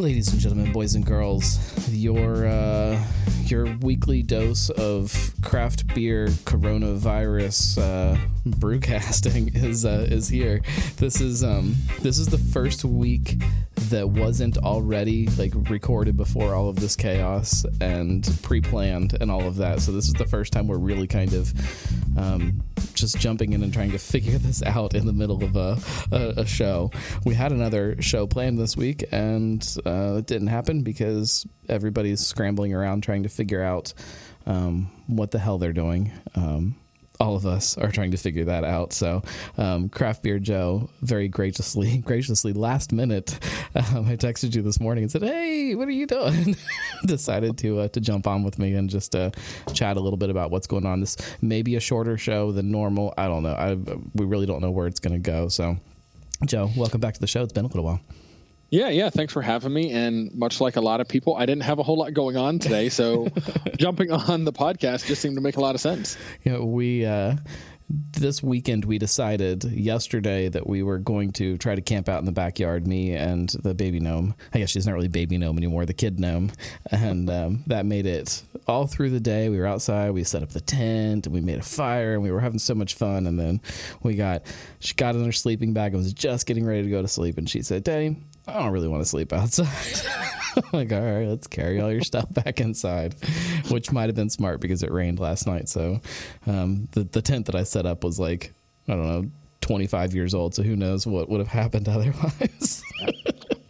Ladies and gentlemen, boys and girls, your uh, your weekly dose of craft beer coronavirus uh, brewcasting is uh, is here. This is um, this is the first week that wasn't already like recorded before all of this chaos and pre-planned and all of that. So this is the first time we're really kind of um, just jumping in and trying to figure this out in the middle of a, a, a show. We had another show planned this week and uh, it didn't happen because everybody's scrambling around trying to figure out um, what the hell they're doing. Um, all of us are trying to figure that out. So, um, Craft Beer Joe very graciously, graciously, last minute, um, I texted you this morning and said, "Hey, what are you doing?" Decided to uh, to jump on with me and just uh, chat a little bit about what's going on. This may be a shorter show than normal. I don't know. I we really don't know where it's going to go. So, Joe, welcome back to the show. It's been a little while. Yeah, yeah. Thanks for having me. And much like a lot of people, I didn't have a whole lot going on today, so jumping on the podcast just seemed to make a lot of sense. You know, we uh, this weekend we decided yesterday that we were going to try to camp out in the backyard. Me and the baby gnome. I guess she's not really baby gnome anymore, the kid gnome, and um, that made it all through the day. We were outside. We set up the tent and we made a fire and we were having so much fun. And then we got she got in her sleeping bag and was just getting ready to go to sleep, and she said, "Daddy." I don't really want to sleep outside. Like, all right, let's carry all your stuff back inside, which might have been smart because it rained last night. So um, the the tent that I set up was like, I don't know, 25 years old. So who knows what would have happened otherwise.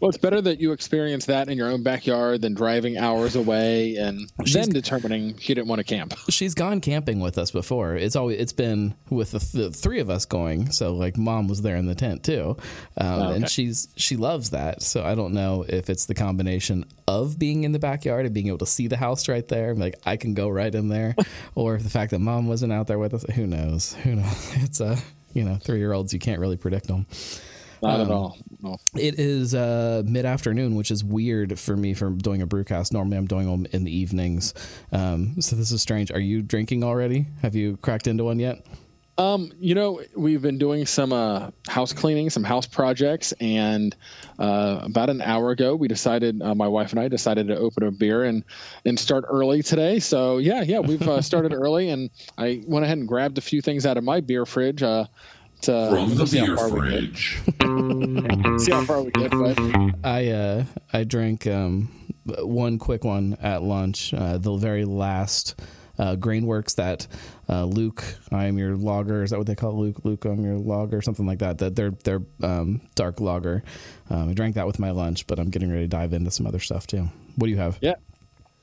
Well, it's better that you experience that in your own backyard than driving hours away and she's, then determining she didn't want to camp. She's gone camping with us before. It's always it's been with the, the three of us going. So like mom was there in the tent too, um, oh, okay. and she's she loves that. So I don't know if it's the combination of being in the backyard and being able to see the house right there. Like I can go right in there, or the fact that mom wasn't out there with us. Who knows? Who knows? It's a you know three year olds you can't really predict them. Not um, at all. No. It is uh, mid afternoon, which is weird for me for doing a brewcast. Normally, I'm doing them in the evenings. Um, so this is strange. Are you drinking already? Have you cracked into one yet? Um, you know, we've been doing some uh, house cleaning, some house projects, and uh, about an hour ago, we decided, uh, my wife and I decided to open a beer and and start early today. So yeah, yeah, we've uh, started early, and I went ahead and grabbed a few things out of my beer fridge. Uh, from the beer fridge. see how far we get. But I uh, I drank um, one quick one at lunch. Uh, the very last uh, Grainworks that uh, Luke, I am your logger. Is that what they call it? Luke? Luke, I'm your logger, something like that. That they're they're um, dark lager. Um, I drank that with my lunch, but I'm getting ready to dive into some other stuff too. What do you have? Yeah,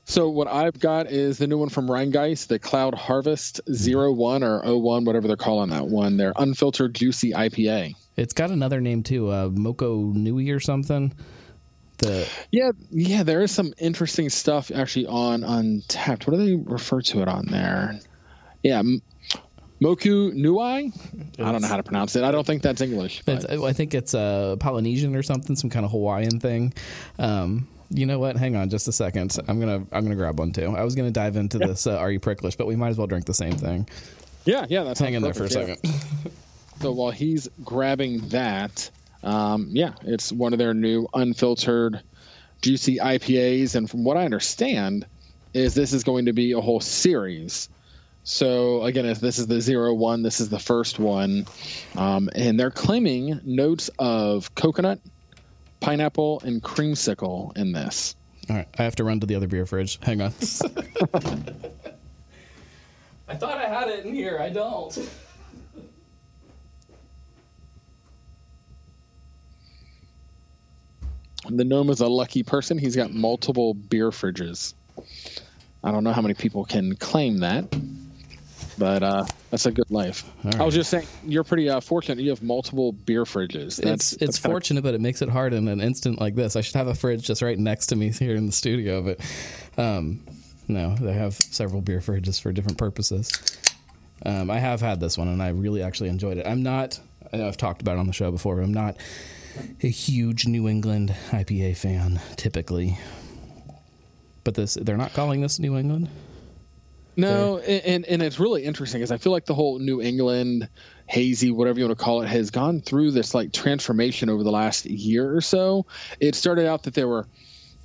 so what I've got is the new one from Rhinegeist, the Cloud Harvest 01 or 01, whatever they're calling that one. They're unfiltered juicy IPA. It's got another name too, uh, Moco Nui or something. The yeah, yeah, there is some interesting stuff actually on Untappd. What do they refer to it on there? Yeah, Moku Nui. I don't know how to pronounce it. I don't think that's English. I think it's uh, Polynesian or something, some kind of Hawaiian thing. Um, you know what? Hang on just a second. I'm gonna I'm gonna grab one too. I was gonna dive into yeah. this. Uh, Are you pricklish? But we might as well drink the same thing. Yeah, yeah. That's hang in there for a second. So while he's grabbing that, um, yeah, it's one of their new unfiltered, juicy IPAs, and from what I understand, is this is going to be a whole series. So again, if this is the zero one, this is the first one, um, and they're claiming notes of coconut pineapple and creamsicle in this. All right, I have to run to the other beer fridge. Hang on. I thought I had it in here. I don't. The gnome is a lucky person. He's got multiple beer fridges. I don't know how many people can claim that but uh, that's a good life. Right. I was just saying, you're pretty uh, fortunate. You have multiple beer fridges. That's, it's it's fortunate, but it makes it hard in an instant like this. I should have a fridge just right next to me here in the studio, but um, no, they have several beer fridges for different purposes. Um, I have had this one, and I really actually enjoyed it. I'm not. I know I've talked about it on the show before, but I'm not a huge New England IPA fan typically. But this, they're not calling this New England. No, and and it's really interesting because I feel like the whole New England hazy, whatever you want to call it, has gone through this like transformation over the last year or so. It started out that there were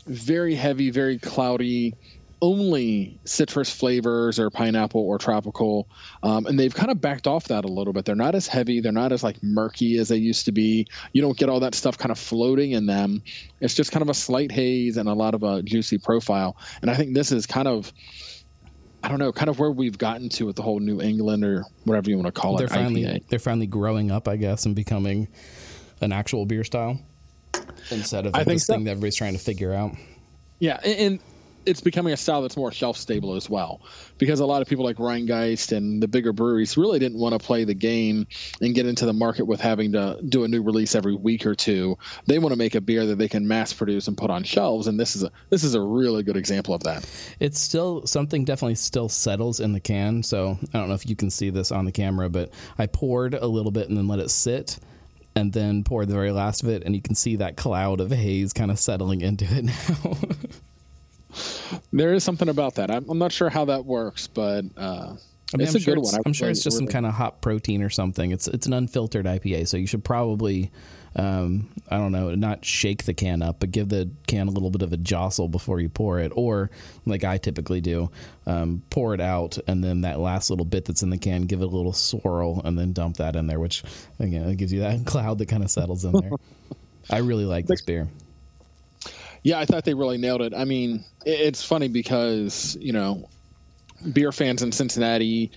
very heavy, very cloudy, only citrus flavors or pineapple or tropical, um, and they've kind of backed off that a little bit. They're not as heavy, they're not as like murky as they used to be. You don't get all that stuff kind of floating in them. It's just kind of a slight haze and a lot of a juicy profile. And I think this is kind of I don't know, kind of where we've gotten to with the whole New England or whatever you want to call they're it. Finally, IPA. They're finally growing up, I guess, and becoming an actual beer style instead of like this so. thing that everybody's trying to figure out. Yeah, and it's becoming a style that's more shelf stable as well because a lot of people like Rhinegeist and the bigger breweries really didn't want to play the game and get into the market with having to do a new release every week or two. They want to make a beer that they can mass produce and put on shelves and this is a this is a really good example of that. It's still something definitely still settles in the can, so I don't know if you can see this on the camera, but I poured a little bit and then let it sit and then poured the very last of it and you can see that cloud of haze kind of settling into it now. there is something about that. I'm, I'm, not sure how that works, but uh, I mean, it's I'm a sure good one. I'm sure it's just really... some kind of hop protein or something. It's it's an unfiltered IPA, so you should probably, um, I don't know, not shake the can up, but give the can a little bit of a jostle before you pour it, or like I typically do, um, pour it out, and then that last little bit that's in the can, give it a little swirl, and then dump that in there, which again it gives you that cloud that kind of settles in there. I really like this beer. Yeah, I thought they really nailed it. I mean, it's funny because you know, beer fans in Cincinnati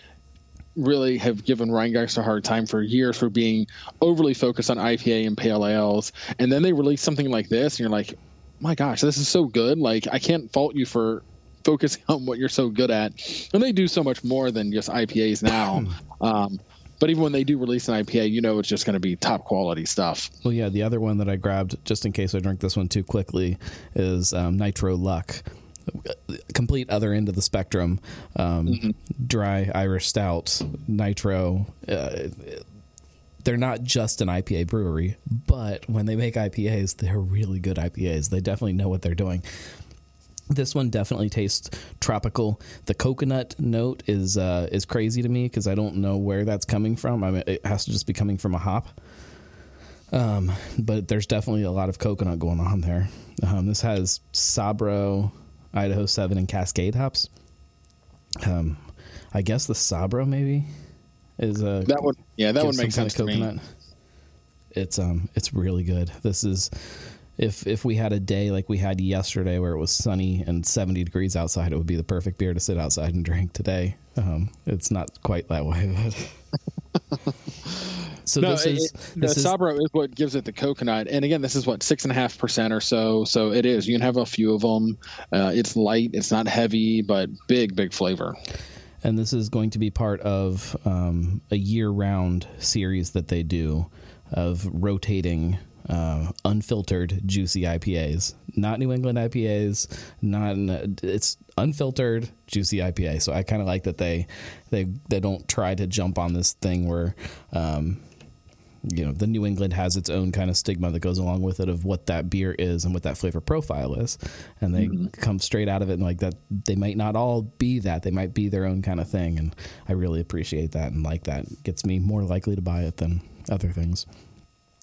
really have given Rhinegeist a hard time for years for being overly focused on IPA and pale ales, and then they release something like this, and you're like, my gosh, this is so good. Like, I can't fault you for focusing on what you're so good at, and they do so much more than just IPAs now. um, but even when they do release an IPA, you know it's just going to be top quality stuff. Well, yeah, the other one that I grabbed just in case I drink this one too quickly is um, Nitro Luck. Complete other end of the spectrum, um, mm-hmm. dry Irish stout, nitro. Uh, they're not just an IPA brewery, but when they make IPAs, they're really good IPAs. They definitely know what they're doing. This one definitely tastes tropical. The coconut note is uh, is crazy to me because I don't know where that's coming from. I mean, it has to just be coming from a hop. Um, but there's definitely a lot of coconut going on there. Um, this has Sabro, Idaho Seven, and Cascade hops. Um, I guess the Sabro maybe is a that one. yeah that would make sense to coconut. me. It's um it's really good. This is if if we had a day like we had yesterday where it was sunny and 70 degrees outside it would be the perfect beer to sit outside and drink today. Um, it's not quite that way but so no, this is it, this the is, sabro is what gives it the coconut. And again this is what six and a half percent or so. So it is. You can have a few of them. Uh, it's light. It's not heavy but big big flavor. And this is going to be part of um, a year-round series that they do of rotating uh, unfiltered juicy IPAs, not New England IPAs, not it's unfiltered juicy IPA. So I kind of like that they they they don't try to jump on this thing where. Um, you know the New England has its own kind of stigma that goes along with it of what that beer is and what that flavor profile is, and they mm-hmm. come straight out of it and like that. They might not all be that; they might be their own kind of thing, and I really appreciate that and like that. It gets me more likely to buy it than other things.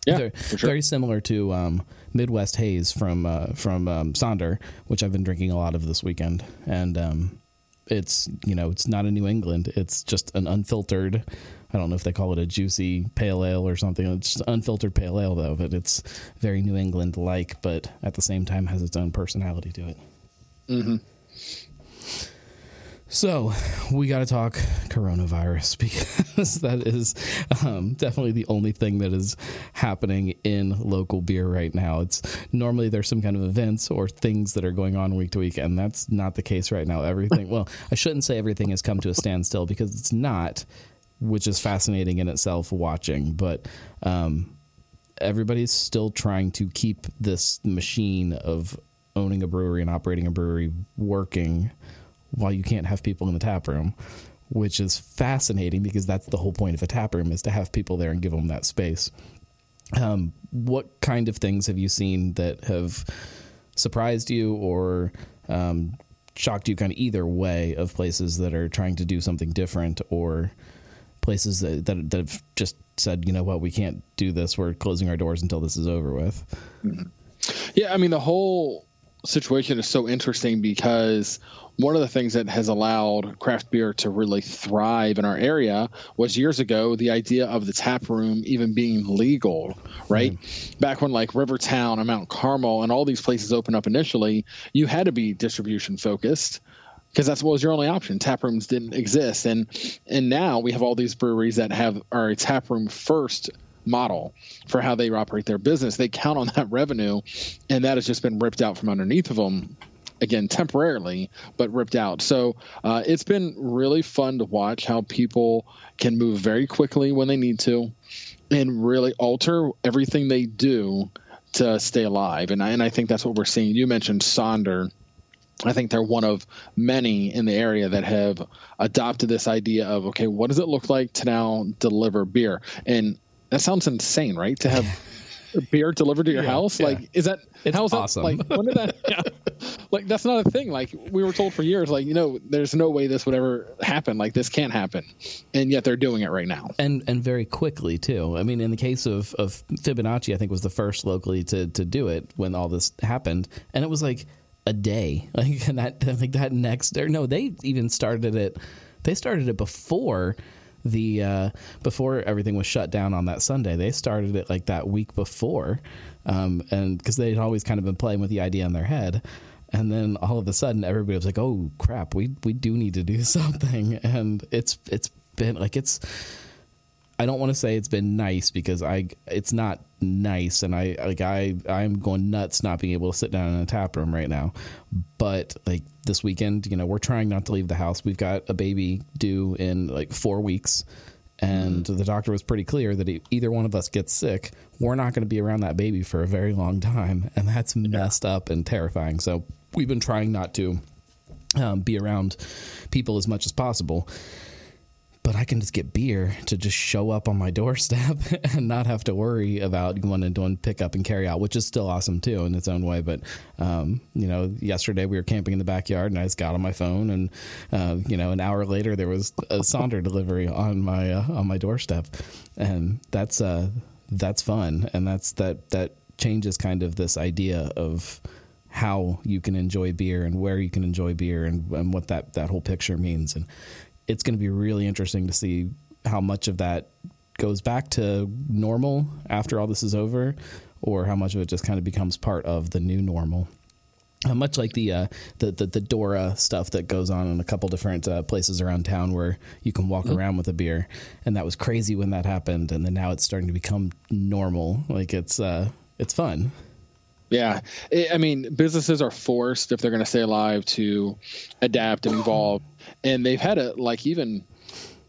Yeah, very, sure. very similar to um, Midwest Haze from uh, from um, Sonder, which I've been drinking a lot of this weekend, and um, it's you know it's not a New England, it's just an unfiltered. I don't know if they call it a juicy pale ale or something. It's just unfiltered pale ale though, but it's very New England like, but at the same time has its own personality to it. Mm-hmm. So we got to talk coronavirus because that is um, definitely the only thing that is happening in local beer right now. It's normally there's some kind of events or things that are going on week to week, and that's not the case right now. Everything, well, I shouldn't say everything has come to a standstill because it's not, which is fascinating in itself watching, but. Um, everybody's still trying to keep this machine of owning a brewery and operating a brewery working while you can't have people in the tap room, which is fascinating because that's the whole point of a tap room is to have people there and give them that space. Um, what kind of things have you seen that have surprised you or um, shocked you kind of either way of places that are trying to do something different or places that, that, that have just said, you know what, we can't do this. We're closing our doors until this is over with. Mm-hmm. Yeah, I mean the whole situation is so interesting because one of the things that has allowed craft beer to really thrive in our area was years ago the idea of the tap room even being legal, right? Mm-hmm. Back when like Rivertown and Mount Carmel and all these places opened up initially, you had to be distribution focused because that's what was your only option. Tap rooms didn't exist, and and now we have all these breweries that have are a tap room first model for how they operate their business. They count on that revenue, and that has just been ripped out from underneath of them again temporarily, but ripped out. So uh, it's been really fun to watch how people can move very quickly when they need to, and really alter everything they do to stay alive. And I, and I think that's what we're seeing. You mentioned Sonder. I think they're one of many in the area that have adopted this idea of okay, what does it look like to now deliver beer? And that sounds insane, right? To have beer delivered to your yeah, house, yeah. like is that it's how's awesome? That, like when did that? Yeah, like that's not a thing. Like we were told for years, like you know, there's no way this would ever happen. Like this can't happen, and yet they're doing it right now, and and very quickly too. I mean, in the case of of Fibonacci, I think was the first locally to to do it when all this happened, and it was like a day, like that, like that next. Or no, they even started it. They started it before the uh, before everything was shut down on that Sunday. They started it like that week before, um, and because they'd always kind of been playing with the idea in their head. And then all of a sudden, everybody was like, "Oh crap, we we do need to do something." And it's it's been like it's I don't want to say it's been nice because I it's not nice and I like I I'm going nuts not being able to sit down in a tap room right now. But like this weekend, you know, we're trying not to leave the house. We've got a baby due in like 4 weeks and mm-hmm. the doctor was pretty clear that if either one of us gets sick, we're not going to be around that baby for a very long time and that's messed up and terrifying. So we've been trying not to um, be around people as much as possible I can just get beer to just show up on my doorstep and not have to worry about going and doing pickup and carry out, which is still awesome too in its own way. But um, you know, yesterday we were camping in the backyard and I just got on my phone and uh, you know, an hour later there was a Sonder delivery on my uh, on my doorstep, and that's uh, that's fun, and that's that that changes kind of this idea of how you can enjoy beer and where you can enjoy beer and, and what that, that whole picture means. And it's going to be really interesting to see how much of that goes back to normal after all this is over, or how much of it just kind of becomes part of the new normal. Uh, much like the, uh, the, the the Dora stuff that goes on in a couple different uh, places around town where you can walk mm-hmm. around with a beer, and that was crazy when that happened, and then now it's starting to become normal. Like it's uh, it's fun. Yeah, I mean, businesses are forced if they're going to stay alive to adapt and evolve, and they've had to like even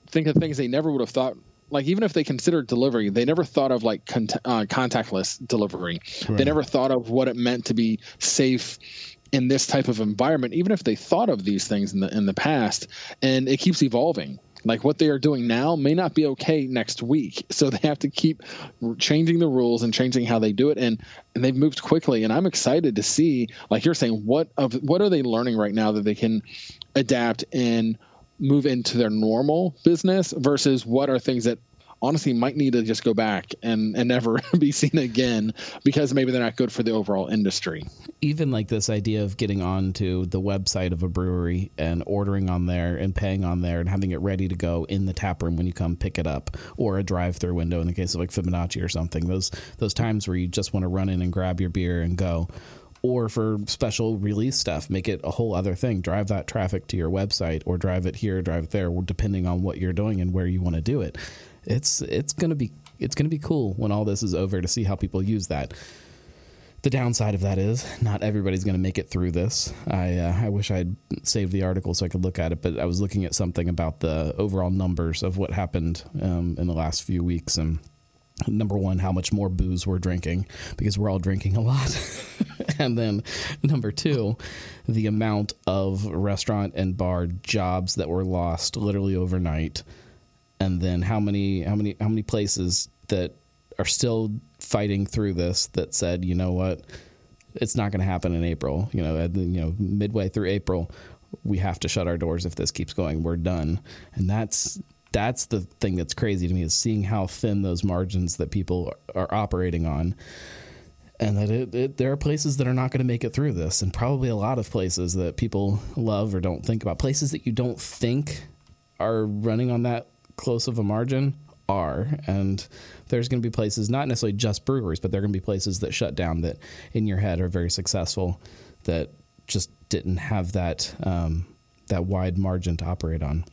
think of things they never would have thought. Like even if they considered delivery, they never thought of like con- uh, contactless delivery. Right. They never thought of what it meant to be safe in this type of environment. Even if they thought of these things in the in the past, and it keeps evolving like what they are doing now may not be okay next week so they have to keep changing the rules and changing how they do it and and they've moved quickly and i'm excited to see like you're saying what of what are they learning right now that they can adapt and move into their normal business versus what are things that honestly might need to just go back and, and never be seen again because maybe they're not good for the overall industry. Even like this idea of getting on to the website of a brewery and ordering on there and paying on there and having it ready to go in the tap room when you come pick it up or a drive through window in the case of like Fibonacci or something. Those those times where you just want to run in and grab your beer and go or for special release stuff, make it a whole other thing. Drive that traffic to your website or drive it here, drive it there, depending on what you're doing and where you want to do it it's it's gonna be it's gonna be cool when all this is over to see how people use that. The downside of that is not everybody's going to make it through this. I uh, I wish I'd saved the article so I could look at it, but I was looking at something about the overall numbers of what happened um, in the last few weeks and number one, how much more booze we're drinking because we're all drinking a lot. and then number two, the amount of restaurant and bar jobs that were lost literally overnight and then how many how many how many places that are still fighting through this that said, you know what, it's not going to happen in April. You know, at you know midway through April, we have to shut our doors if this keeps going. We're done. And that's that's the thing that's crazy to me is seeing how thin those margins that people are operating on and that it, it, there are places that are not going to make it through this and probably a lot of places that people love or don't think about places that you don't think are running on that close of a margin are and there's going to be places not necessarily just breweries but there are going to be places that shut down that in your head are very successful that just didn't have that um, that wide margin to operate on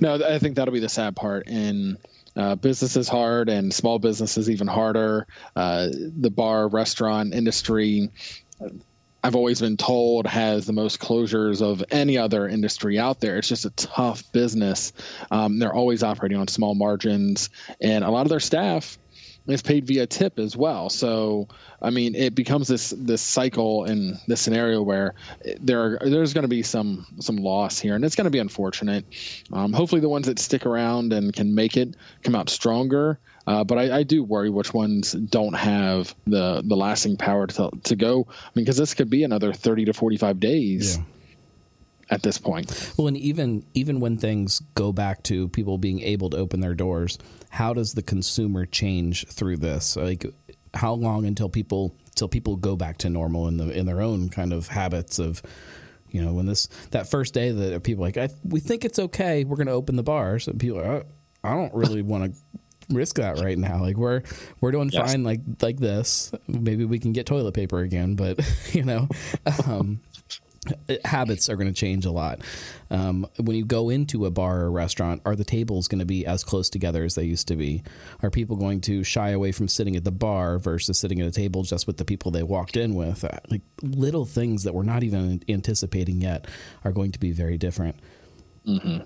no, I think that'll be the sad part. And uh, business is hard, and small business is even harder. Uh, the bar restaurant industry, I've always been told, has the most closures of any other industry out there. It's just a tough business. Um, they're always operating on small margins, and a lot of their staff is paid via tip as well. So I mean, it becomes this this cycle in this scenario where there are, there's going to be some some loss here, and it's going to be unfortunate. Um, hopefully, the ones that stick around and can make it come out stronger. Uh, but I, I, do worry which ones don't have the the lasting power to to go. I mean, because this could be another thirty to forty five days. Yeah at this point. Well, and even even when things go back to people being able to open their doors, how does the consumer change through this? Like, how long until people until people go back to normal in the in their own kind of habits of you know when this that first day that people like I, we think it's okay we're going to open the bars and people are I don't really want to risk that right now like we're we're doing yes. fine like like this maybe we can get toilet paper again but you know um, habits are going to change a lot. Um, when you go into a bar or restaurant, are the tables going to be as close together as they used to be? Are people going to shy away from sitting at the bar versus sitting at a table just with the people they walked in with? Like little things that we're not even anticipating yet are going to be very different. Mm-hmm.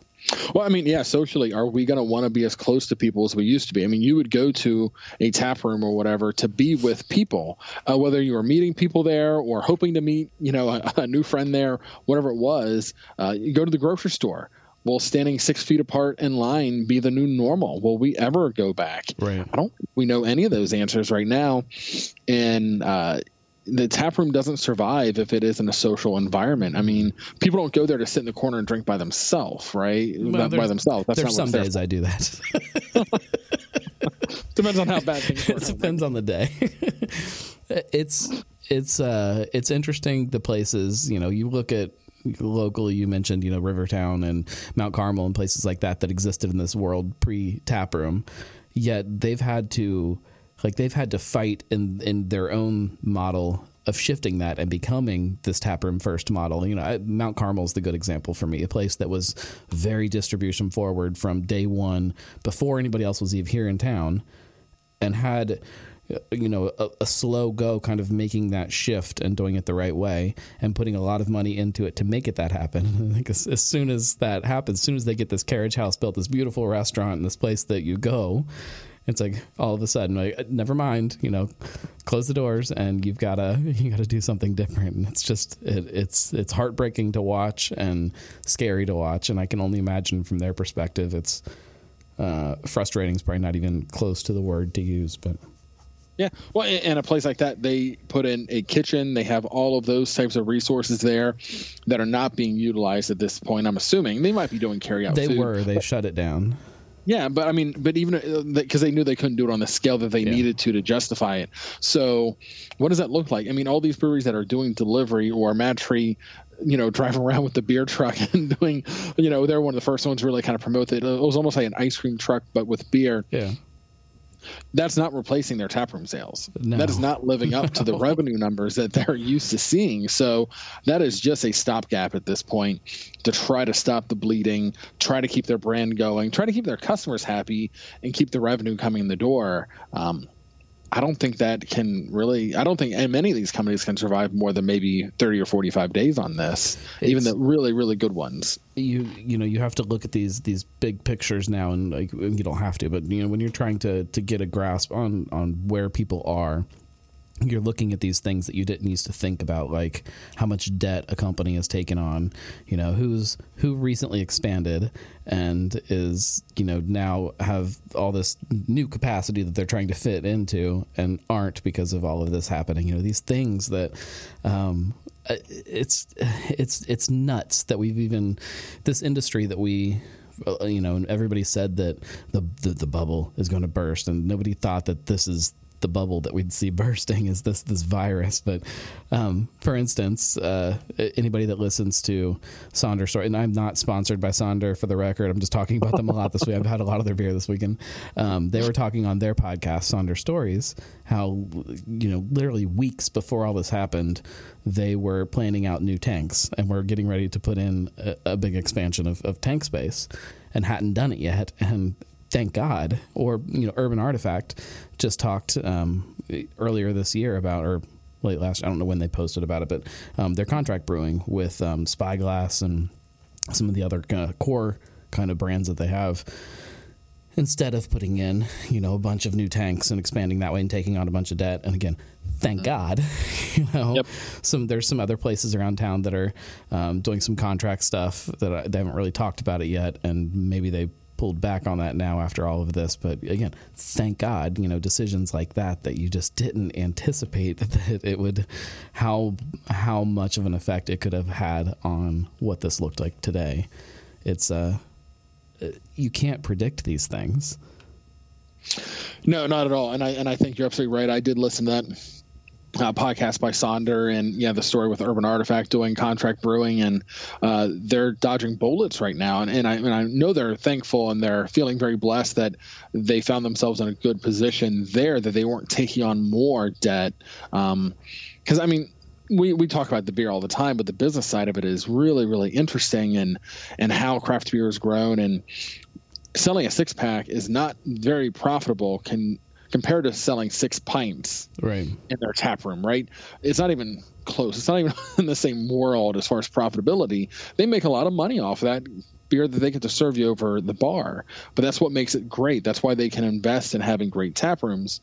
Well, I mean, yeah, socially, are we going to want to be as close to people as we used to be? I mean, you would go to a tap room or whatever to be with people, uh, whether you were meeting people there or hoping to meet, you know, a, a new friend there, whatever it was. Uh, you go to the grocery store. Will standing six feet apart in line be the new normal? Will we ever go back? Right. I don't. We know any of those answers right now, and uh, the tap room doesn't survive if it isn't a social environment. I mean, people don't go there to sit in the corner and drink by themselves, right? Well, by themselves. That's there's some days I do that. depends on how bad things are. It depends on the day. it's it's uh it's interesting the places you know you look at locally you mentioned you know rivertown and mount carmel and places like that that existed in this world pre tap room yet they've had to like they've had to fight in in their own model of shifting that and becoming this taproom first model. You know, Mount Carmel is the good example for me, a place that was very distribution forward from day one before anybody else was even here in town and had you know a, a, slow go kind of making that shift and doing it the right way and putting a lot of money into it to make it that happen I think as, as soon as that happens as soon as they get this carriage house built this beautiful restaurant and this place that you go it's like all of a sudden, like, never mind, you know, close the doors, and you've gotta you gotta do something different. And it's just it, it's it's heartbreaking to watch and scary to watch, and I can only imagine from their perspective, it's uh, frustrating. Is probably not even close to the word to use, but. Yeah, well, in a place like that, they put in a kitchen. They have all of those types of resources there that are not being utilized at this point. I'm assuming they might be doing carry out. They food, were. They shut it down. Yeah, but I mean, but even because uh, they knew they couldn't do it on the scale that they yeah. needed to to justify it. So, what does that look like? I mean, all these breweries that are doing delivery or Mad Tree, you know, driving around with the beer truck and doing, you know, they're one of the first ones to really kind of promote it. It was almost like an ice cream truck, but with beer. Yeah that's not replacing their taproom sales. No. That is not living up to the revenue numbers that they're used to seeing. So that is just a stopgap at this point to try to stop the bleeding, try to keep their brand going, try to keep their customers happy, and keep the revenue coming in the door. Um, I don't think that can really. I don't think and many of these companies can survive more than maybe thirty or forty-five days on this. It's, even the really, really good ones. You you know you have to look at these these big pictures now, and like you don't have to, but you know when you're trying to to get a grasp on on where people are you're looking at these things that you didn't used to think about, like how much debt a company has taken on, you know, who's who recently expanded and is, you know, now have all this new capacity that they're trying to fit into and aren't because of all of this happening. You know, these things that um, it's it's it's nuts that we've even this industry that we uh, you know everybody said that the, the the bubble is going to burst and nobody thought that this is the bubble that we'd see bursting is this this virus. But um, for instance, uh, anybody that listens to Sonder story, and I'm not sponsored by Sonder for the record. I'm just talking about them a lot this week. I've had a lot of their beer this weekend. Um, they were talking on their podcast, Sonder Stories, how you know literally weeks before all this happened, they were planning out new tanks and were getting ready to put in a, a big expansion of, of tank space and hadn't done it yet. And thank God, or you know, Urban Artifact just talked um, earlier this year about, or late last, I don't know when they posted about it, but um, their contract brewing with um, Spyglass and some of the other uh, core kind of brands that they have. Instead of putting in, you know, a bunch of new tanks and expanding that way and taking on a bunch of debt, and again, thank God, you know, yep. some there's some other places around town that are um, doing some contract stuff that I, they haven't really talked about it yet, and maybe they pulled back on that now after all of this. But again, thank God, you know, decisions like that that you just didn't anticipate that it would how how much of an effect it could have had on what this looked like today. It's uh you can't predict these things. No, not at all. And I and I think you're absolutely right. I did listen to that uh, podcast by Sonder and yeah, the story with Urban Artifact doing contract brewing, and uh, they're dodging bullets right now. And, and I and I know they're thankful and they're feeling very blessed that they found themselves in a good position there that they weren't taking on more debt. Because um, I mean, we, we talk about the beer all the time, but the business side of it is really really interesting and and how craft beer has grown and selling a six pack is not very profitable. Can compared to selling six pints right. in their tap room, right? It's not even close. It's not even in the same world as far as profitability. They make a lot of money off that beer that they get to serve you over the bar. But that's what makes it great. That's why they can invest in having great tap rooms.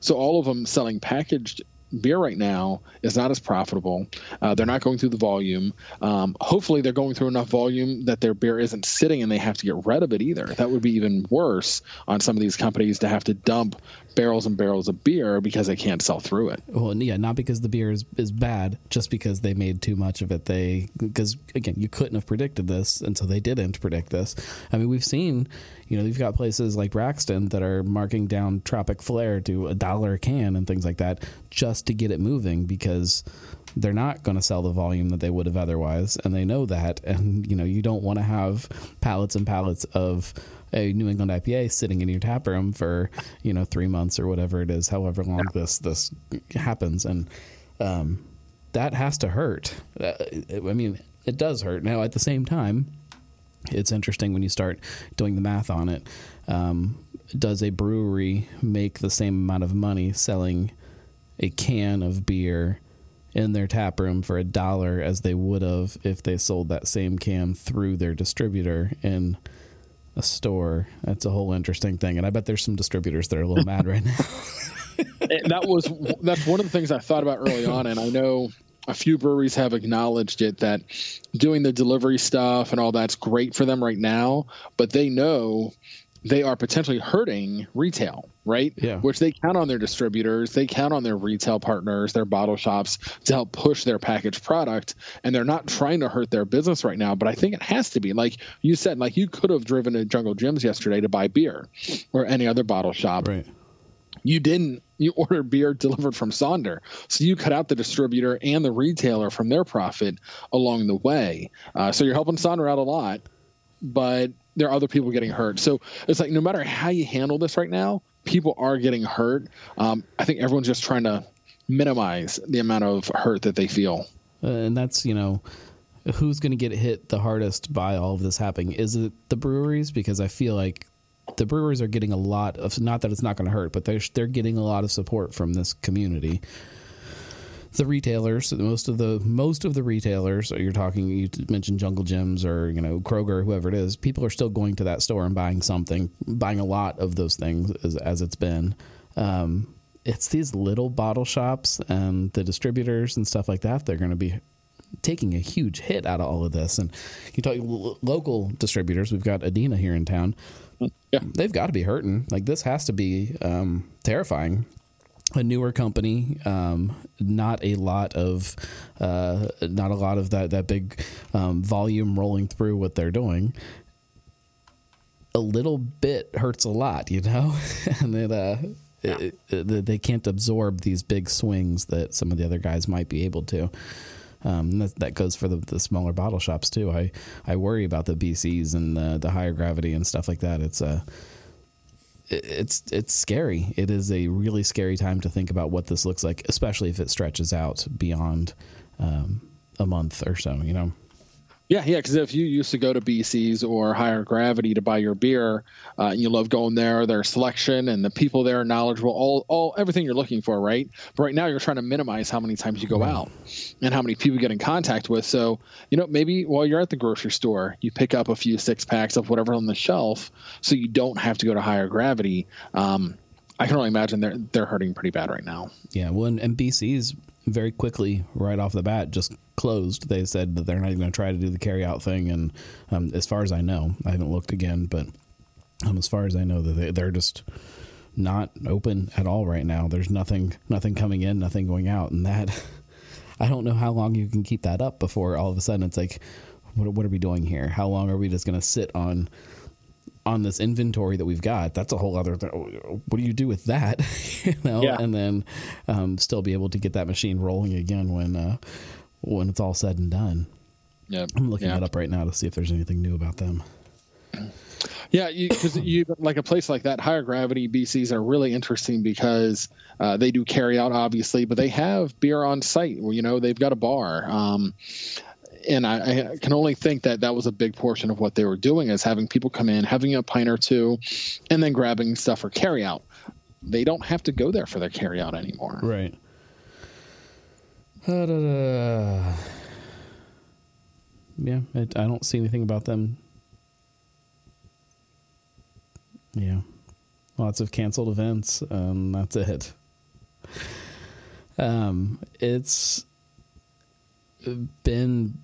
So all of them selling packaged beer right now is not as profitable. Uh, they're not going through the volume. Um, hopefully, they're going through enough volume that their beer isn't sitting and they have to get rid of it either. That would be even worse on some of these companies to have to dump barrels and barrels of beer because they can't sell through it. Well, yeah, not because the beer is, is bad, just because they made too much of it. They because again, you couldn't have predicted this, and so they didn't predict this. I mean, we've seen, you know, you've got places like Braxton that are marking down Tropic Flare to a dollar a can and things like that just to get it moving because they're not going to sell the volume that they would have otherwise, and they know that. And you know, you don't want to have pallets and pallets of a New England IPA sitting in your tap room for you know three months or whatever it is, however long this this happens, and um, that has to hurt. Uh, I mean, it does hurt. Now, at the same time, it's interesting when you start doing the math on it. Um, does a brewery make the same amount of money selling a can of beer in their tap room for a dollar as they would have if they sold that same can through their distributor in a store. That's a whole interesting thing, and I bet there's some distributors that are a little mad right now. that was that's one of the things I thought about early on, and I know a few breweries have acknowledged it that doing the delivery stuff and all that's great for them right now, but they know they are potentially hurting retail, right? Yeah. Which they count on their distributors, they count on their retail partners, their bottle shops to help push their packaged product. And they're not trying to hurt their business right now, but I think it has to be. Like you said, like you could have driven to Jungle Jim's yesterday to buy beer or any other bottle shop. Right. You didn't. You ordered beer delivered from Sonder. So you cut out the distributor and the retailer from their profit along the way. Uh, so you're helping Sonder out a lot, but there are other people getting hurt. So it's like no matter how you handle this right now, people are getting hurt. Um, I think everyone's just trying to minimize the amount of hurt that they feel. Uh, and that's you know who's going to get hit the hardest by all of this happening? Is it the breweries? Because I feel like the brewers are getting a lot of not that it's not going to hurt, but they're they're getting a lot of support from this community the retailers, most of the most of the retailers, you're talking, you mentioned Jungle Jim's or you know Kroger, whoever it is, people are still going to that store and buying something, buying a lot of those things as, as it's been. Um, it's these little bottle shops and the distributors and stuff like that. They're going to be taking a huge hit out of all of this. And you talk local distributors. We've got Adina here in town. Yeah. They've got to be hurting. Like this has to be um, terrifying a newer company, um, not a lot of uh, not a lot of that that big um, volume rolling through what they're doing. A little bit hurts a lot, you know, and it, uh, yeah. it, it, they can't absorb these big swings that some of the other guys might be able to. Um, that, that, goes for the, the, smaller bottle shops too. I, I worry about the BCs and the, the higher gravity and stuff like that. It's a uh, it's it's scary. It is a really scary time to think about what this looks like, especially if it stretches out beyond um, a month or so. You know. Yeah, yeah. Because if you used to go to BC's or Higher Gravity to buy your beer, uh, and you love going there, their selection and the people there are knowledgeable, all, all everything you're looking for, right? But right now, you're trying to minimize how many times you go out and how many people you get in contact with. So, you know, maybe while you're at the grocery store, you pick up a few six packs of whatever on the shelf, so you don't have to go to Higher Gravity. Um, I can only imagine they're they're hurting pretty bad right now. Yeah, well, and, and BC's very quickly, right off the bat, just closed. They said that they're not even going to try to do the carry out thing. And um, as far as I know, I haven't looked again, but um, as far as I know, that they, they're just not open at all right now. There's nothing, nothing coming in, nothing going out, and that I don't know how long you can keep that up before all of a sudden it's like, what, what are we doing here? How long are we just going to sit on? on this inventory that we've got, that's a whole other. Th- what do you do with that? you know, yeah. and then um, still be able to get that machine rolling again when uh, when it's all said and done. Yeah, I'm looking yeah. that up right now to see if there's anything new about them. Yeah, because you, you, like a place like that, higher gravity BCs are really interesting because uh, they do carry out, obviously, but they have beer on site. You know, they've got a bar. Um, and I, I, can only think that that was a big portion of what they were doing is having people come in, having a pint or two, and then grabbing stuff for carry out. They don't have to go there for their carry out anymore. Right. Yeah, it, I don't see anything about them. Yeah, lots of canceled events. Um, that's it. Um, it's been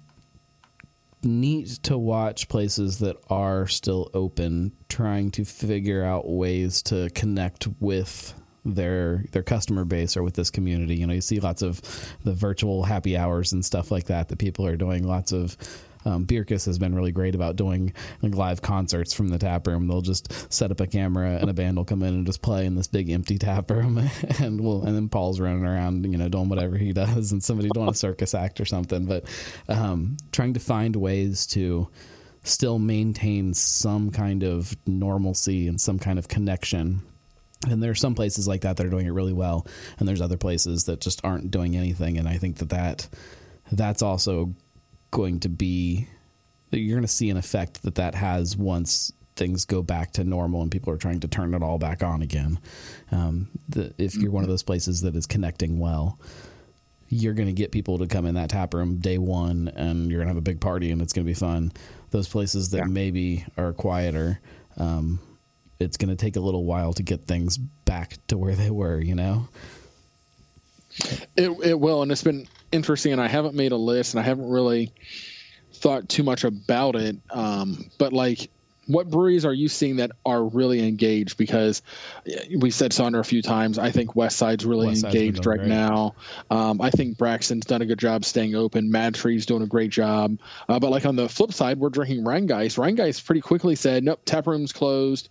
neat to watch places that are still open trying to figure out ways to connect with their their customer base or with this community. You know, you see lots of the virtual happy hours and stuff like that that people are doing. Lots of um, Bircus has been really great about doing like live concerts from the tap room. They'll just set up a camera and a band will come in and just play in this big empty tap room, and we'll and then Paul's running around, you know, doing whatever he does, and somebody doing a circus act or something. But um, trying to find ways to still maintain some kind of normalcy and some kind of connection and there are some places like that that are doing it really well and there's other places that just aren't doing anything and i think that that that's also going to be you're going to see an effect that that has once things go back to normal and people are trying to turn it all back on again um, the, if you're one of those places that is connecting well you're going to get people to come in that tap room day one and you're going to have a big party and it's going to be fun those places that yeah. maybe are quieter um, it's going to take a little while to get things back to where they were, you know? It, it will. And it's been interesting. And I haven't made a list and I haven't really thought too much about it. Um, but like, what breweries are you seeing that are really engaged? Because we said Sonder a few times. I think West Side's really West engaged right great. now. Um, I think Braxton's done a good job staying open. Mad Tree's doing a great job. Uh, but like on the flip side, we're drinking Rhinegeist. Rhinegeist pretty quickly said, "Nope, tap room's closed."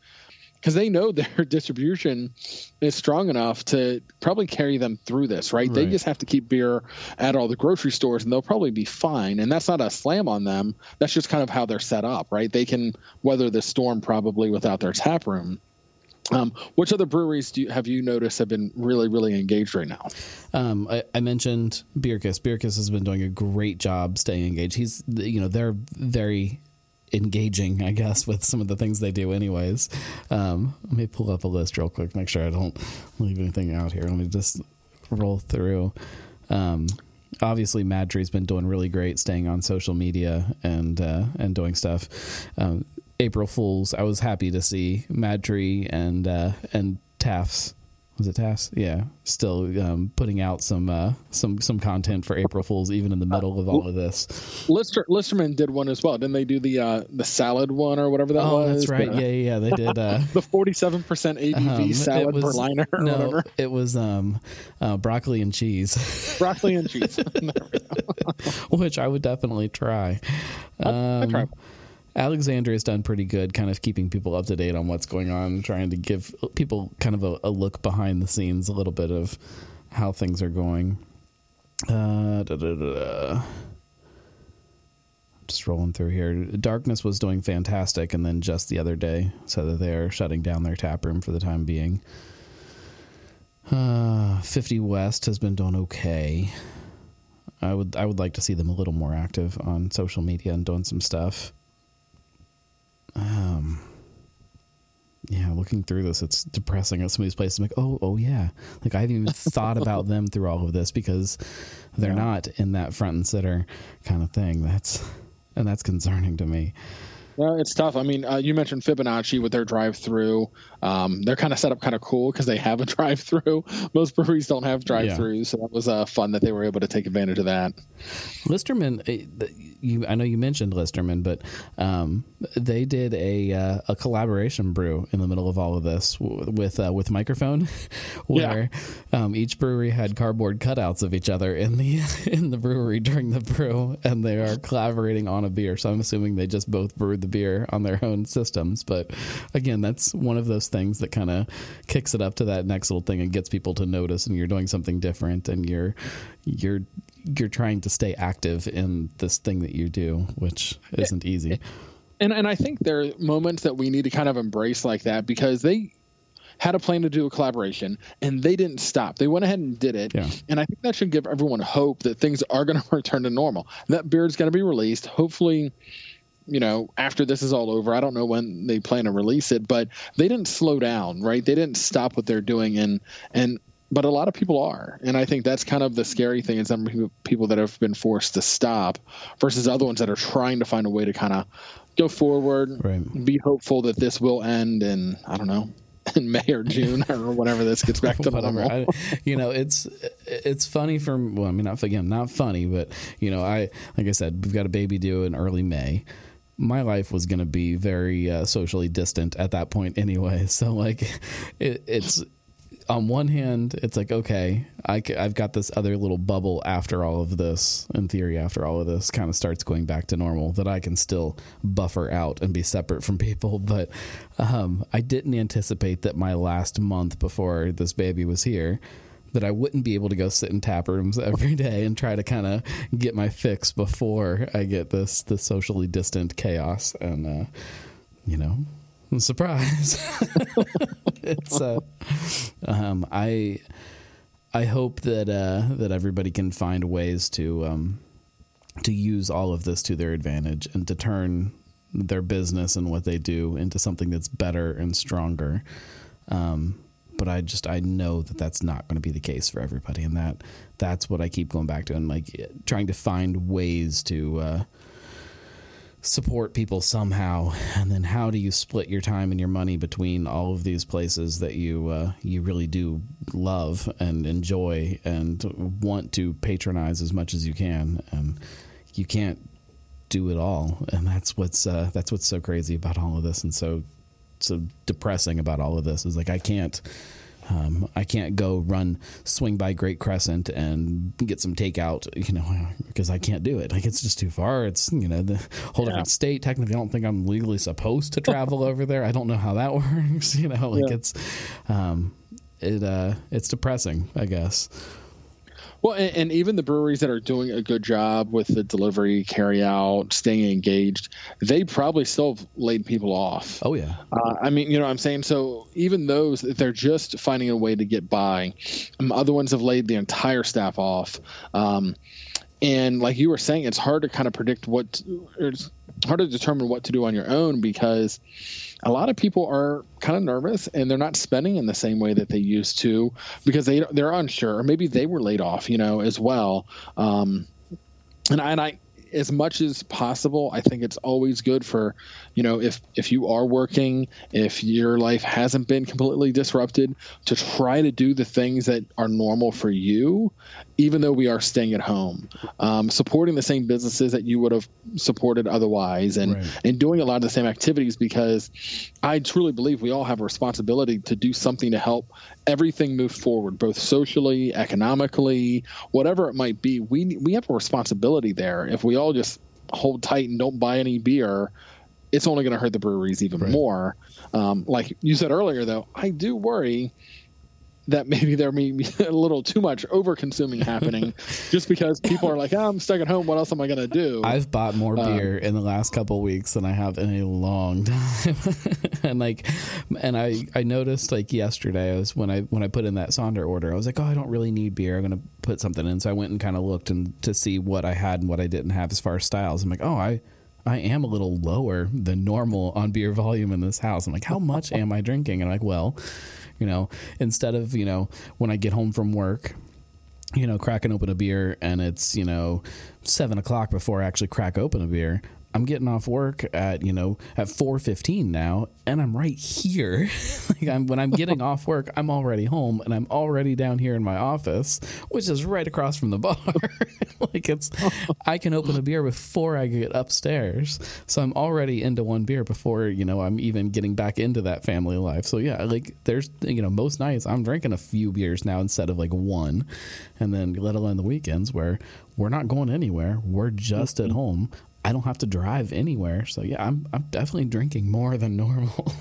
Because they know their distribution is strong enough to probably carry them through this, right? right? They just have to keep beer at all the grocery stores and they'll probably be fine. And that's not a slam on them. That's just kind of how they're set up, right? They can weather the storm probably without their tap room. Um, which other breweries do you, have you noticed have been really, really engaged right now? Um, I, I, mentioned Bircus. Bircus has been doing a great job staying engaged. He's, you know, they're very engaging, I guess, with some of the things they do, anyways. Um, let me pull up a list real quick, make sure I don't leave anything out here. Let me just roll through. Um, obviously, Mad Tree's been doing really great, staying on social media and uh, and doing stuff. Um, April Fools, I was happy to see Mad Tree and uh, and Taft's was it Tass? Yeah, still um, putting out some uh, some some content for April Fools, even in the middle of all of this. Lister Listermann did one as well. Didn't they do the uh, the salad one or whatever that oh, was? that's right. yeah, yeah, they did. Uh, the forty seven percent ABV um, salad was, per liner. no, whatever. it was um, uh, broccoli and cheese. broccoli and cheese, which I would definitely try. Um, I try. Alexandria has done pretty good, kind of keeping people up to date on what's going on, trying to give people kind of a, a look behind the scenes, a little bit of how things are going. Uh, just rolling through here. Darkness was doing fantastic, and then just the other day said that they're shutting down their tap room for the time being. Uh, 50 West has been doing okay. I would I would like to see them a little more active on social media and doing some stuff um, yeah, looking through this, it's depressing at some of these places. I'm like, oh, oh yeah, like I haven't even thought about them through all of this because they're yeah. not in that front and center kind of thing. That's and that's concerning to me. Well, it's tough. I mean, uh, you mentioned Fibonacci with their drive-through. Um, they're kind of set up kind of cool because they have a drive-through. Most breweries don't have drive-throughs, yeah. so that was uh, fun that they were able to take advantage of that. Listermann, eh, you, I know you mentioned Listermann, but um, they did a uh, a collaboration brew in the middle of all of this with uh, with microphone, where yeah. um, each brewery had cardboard cutouts of each other in the in the brewery during the brew, and they are collaborating on a beer. So I'm assuming they just both brewed the beer on their own systems. But again, that's one of those things that kind of kicks it up to that next little thing and gets people to notice, and you're doing something different, and you're you're you're trying to stay active in this thing that you do, which isn't easy. And and I think there are moments that we need to kind of embrace like that because they had a plan to do a collaboration and they didn't stop. They went ahead and did it. Yeah. And I think that should give everyone hope that things are going to return to normal. That beard's going to be released. Hopefully, you know, after this is all over. I don't know when they plan to release it, but they didn't slow down, right? They didn't stop what they're doing and and but a lot of people are and i think that's kind of the scary thing is some people that have been forced to stop versus other ones that are trying to find a way to kind of go forward right. be hopeful that this will end in i don't know in may or june or whenever this gets back to normal I, you know it's it's funny for well i mean not again not funny but you know i like i said we've got a baby due in early may my life was going to be very uh, socially distant at that point anyway. So like, it, it's on one hand, it's like, okay, I, have got this other little bubble after all of this, in theory, after all of this kind of starts going back to normal, that I can still buffer out and be separate from people. But um, I didn't anticipate that my last month before this baby was here, that I wouldn't be able to go sit in tap rooms every day and try to kind of get my fix before I get this, this socially distant chaos. And, uh, you know, surprise. It's uh um i i hope that uh that everybody can find ways to um to use all of this to their advantage and to turn their business and what they do into something that's better and stronger. Um but I just I know that that's not going to be the case for everybody, and that that's what I keep going back to, and like trying to find ways to uh, support people somehow and then how do you split your time and your money between all of these places that you uh, you really do love and enjoy and want to patronize as much as you can? And you can't do it all and that's what's uh, that's what's so crazy about all of this and so so depressing about all of this is like I can't um, I can't go run swing by Great Crescent and get some takeout, you know, because I can't do it. Like it's just too far. It's you know the whole yeah. different state. Technically, I don't think I'm legally supposed to travel over there. I don't know how that works. You know, like yeah. it's um, it uh, it's depressing, I guess. Well, and, and, even the breweries that are doing a good job with the delivery, carry out, staying engaged, they probably still laid people off. Oh yeah. Uh, I mean, you know, what I'm saying so. Even those, they're just finding a way to get by. Um, other ones have laid the entire staff off. Um, and like you were saying, it's hard to kind of predict what, it's hard to determine what to do on your own because a lot of people are kind of nervous and they're not spending in the same way that they used to because they they're unsure maybe they were laid off, you know, as well. Um, and I, and I as much as possible, I think it's always good for, you know, if if you are working, if your life hasn't been completely disrupted, to try to do the things that are normal for you, even though we are staying at home, um, supporting the same businesses that you would have supported otherwise, and right. and doing a lot of the same activities because I truly believe we all have a responsibility to do something to help everything move forward, both socially, economically, whatever it might be. We we have a responsibility there. If we all just hold tight and don't buy any beer, it's only going to hurt the breweries even right. more. Um, like you said earlier, though, I do worry that maybe there may be a little too much over consuming happening just because people are like, oh, I'm stuck at home. What else am I going to do? I've bought more um, beer in the last couple weeks than I have in a long time. and like, and I, I noticed like yesterday I was when I, when I put in that Sonder order, I was like, oh, I don't really need beer. I'm to put something in. So I went and kind of looked and to see what I had and what I didn't have as far as styles. I'm like, oh, I, I am a little lower than normal on beer volume in this house. I'm like, how much am I drinking? And I'm like, well, you know, instead of, you know, when I get home from work, you know, cracking open a beer and it's, you know, seven o'clock before I actually crack open a beer. I'm getting off work at you know at 4:15 now, and I'm right here. like I'm, when I'm getting off work, I'm already home, and I'm already down here in my office, which is right across from the bar. like it's, I can open a beer before I get upstairs, so I'm already into one beer before you know I'm even getting back into that family life. So yeah, like there's you know most nights I'm drinking a few beers now instead of like one, and then let alone the weekends where we're not going anywhere. We're just at mm-hmm. home. I don't have to drive anywhere. So yeah, I'm I'm definitely drinking more than normal.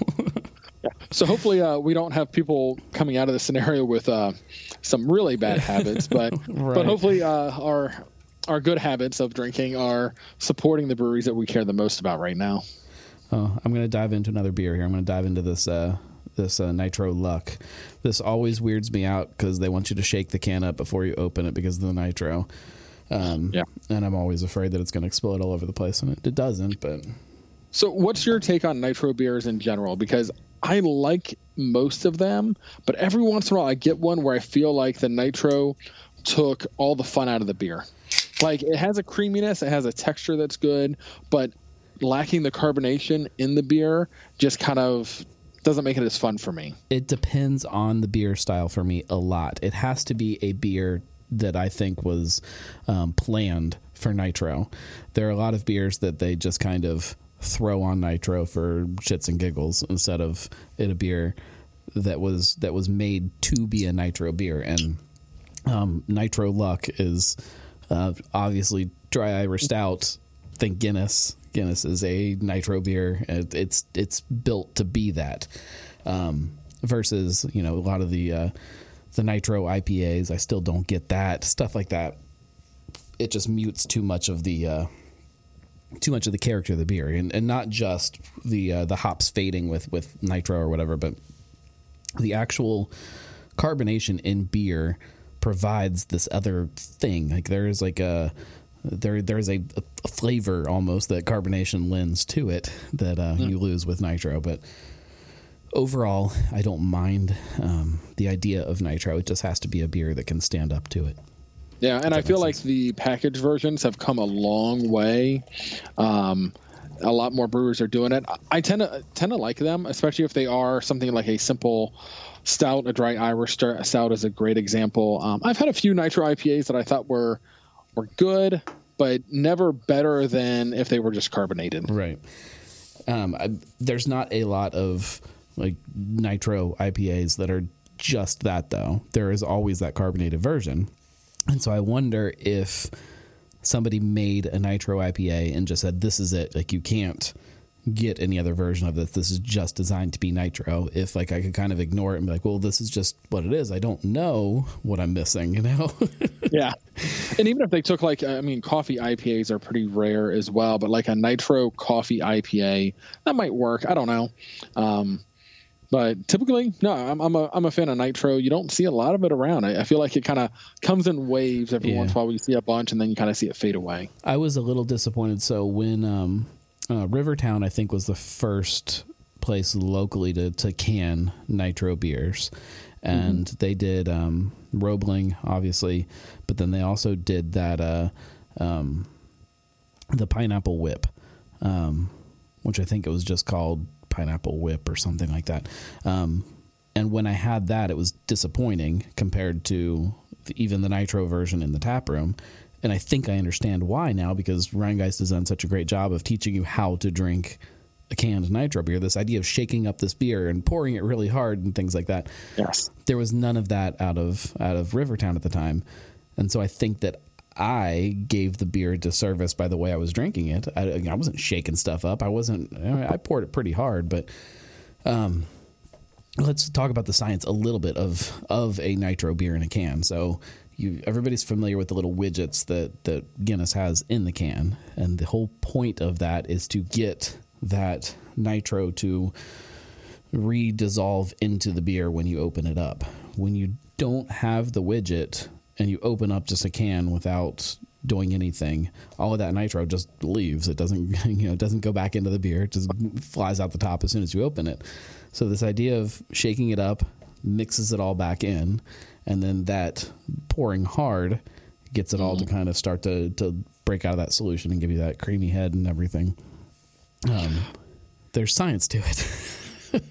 yeah. So hopefully uh, we don't have people coming out of the scenario with uh, some really bad habits, but right. but hopefully uh, our our good habits of drinking are supporting the breweries that we care the most about right now. Oh, I'm going to dive into another beer here. I'm going to dive into this uh, this uh, Nitro Luck. This always weirds me out because they want you to shake the can up before you open it because of the nitro. Um, yeah. And I'm always afraid that it's going to explode all over the place, and it, it doesn't. But so, what's your take on nitro beers in general? Because I like most of them, but every once in a while I get one where I feel like the nitro took all the fun out of the beer. Like it has a creaminess, it has a texture that's good, but lacking the carbonation in the beer just kind of doesn't make it as fun for me. It depends on the beer style for me a lot. It has to be a beer that I think was um, planned for nitro. There are a lot of beers that they just kind of throw on nitro for shits and giggles instead of it a beer that was that was made to be a nitro beer. And um, nitro luck is uh, obviously dry irish stout. Think guinness. Guinness is a nitro beer. It, it's it's built to be that. Um, versus you know a lot of the uh, the nitro IPAs. I still don't get that stuff like that. It just mutes too much of the uh, too much of the character of the beer, and, and not just the uh, the hops fading with with nitro or whatever, but the actual carbonation in beer provides this other thing. Like there is like a there there's a, a flavor almost that carbonation lends to it that uh, mm. you lose with nitro, but overall, I don't mind um, the idea of nitro. It just has to be a beer that can stand up to it. Yeah, and I feel like the package versions have come a long way. Um, a lot more brewers are doing it. I tend to tend to like them, especially if they are something like a simple stout. A dry Irish stout is a great example. Um, I've had a few nitro IPAs that I thought were were good, but never better than if they were just carbonated. Right. Um, I, there's not a lot of like nitro IPAs that are just that though. There is always that carbonated version. And so I wonder if somebody made a nitro IPA and just said this is it, like you can't get any other version of this. This is just designed to be nitro. If like I could kind of ignore it and be like, well, this is just what it is. I don't know what I'm missing, you know? yeah. And even if they took like, I mean, coffee IPAs are pretty rare as well, but like a nitro coffee IPA, that might work. I don't know. Um, but typically, no, I'm, I'm a I'm a fan of Nitro. You don't see a lot of it around. I, I feel like it kind of comes in waves every yeah. once in a while. We see a bunch, and then you kind of see it fade away. I was a little disappointed. So when um, uh, Rivertown, I think, was the first place locally to to can Nitro beers, and mm-hmm. they did um, Roebling, obviously, but then they also did that. Uh, um, the pineapple whip, um, which I think it was just called pineapple whip or something like that. Um, and when I had that, it was disappointing compared to the, even the nitro version in the tap room. And I think I understand why now because Rhinegeist has done such a great job of teaching you how to drink a canned nitro beer. This idea of shaking up this beer and pouring it really hard and things like that. Yes, there was none of that out of out of Rivertown at the time, and so I think that I gave the beer a disservice by the way I was drinking it. I, I wasn't shaking stuff up. I wasn't. I, poured it pretty hard, but um, let's talk about the science a little bit of of a nitro beer in a can. So you everybody's familiar with the little widgets that that Guinness has in the can, and the whole point of that is to get that nitro to re-dissolve into the beer when you open it up. When you don't have the widget and you open up just a can without doing anything, all of that nitro just leaves. It doesn't you know it doesn't go back into the beer. It just flies out the top as soon as you open it. So this idea of shaking it up mixes it all back in, and then that pouring hard gets it all mm-hmm. to kind of start to to break out of that solution and give you that creamy head and everything. Um, there's science to it.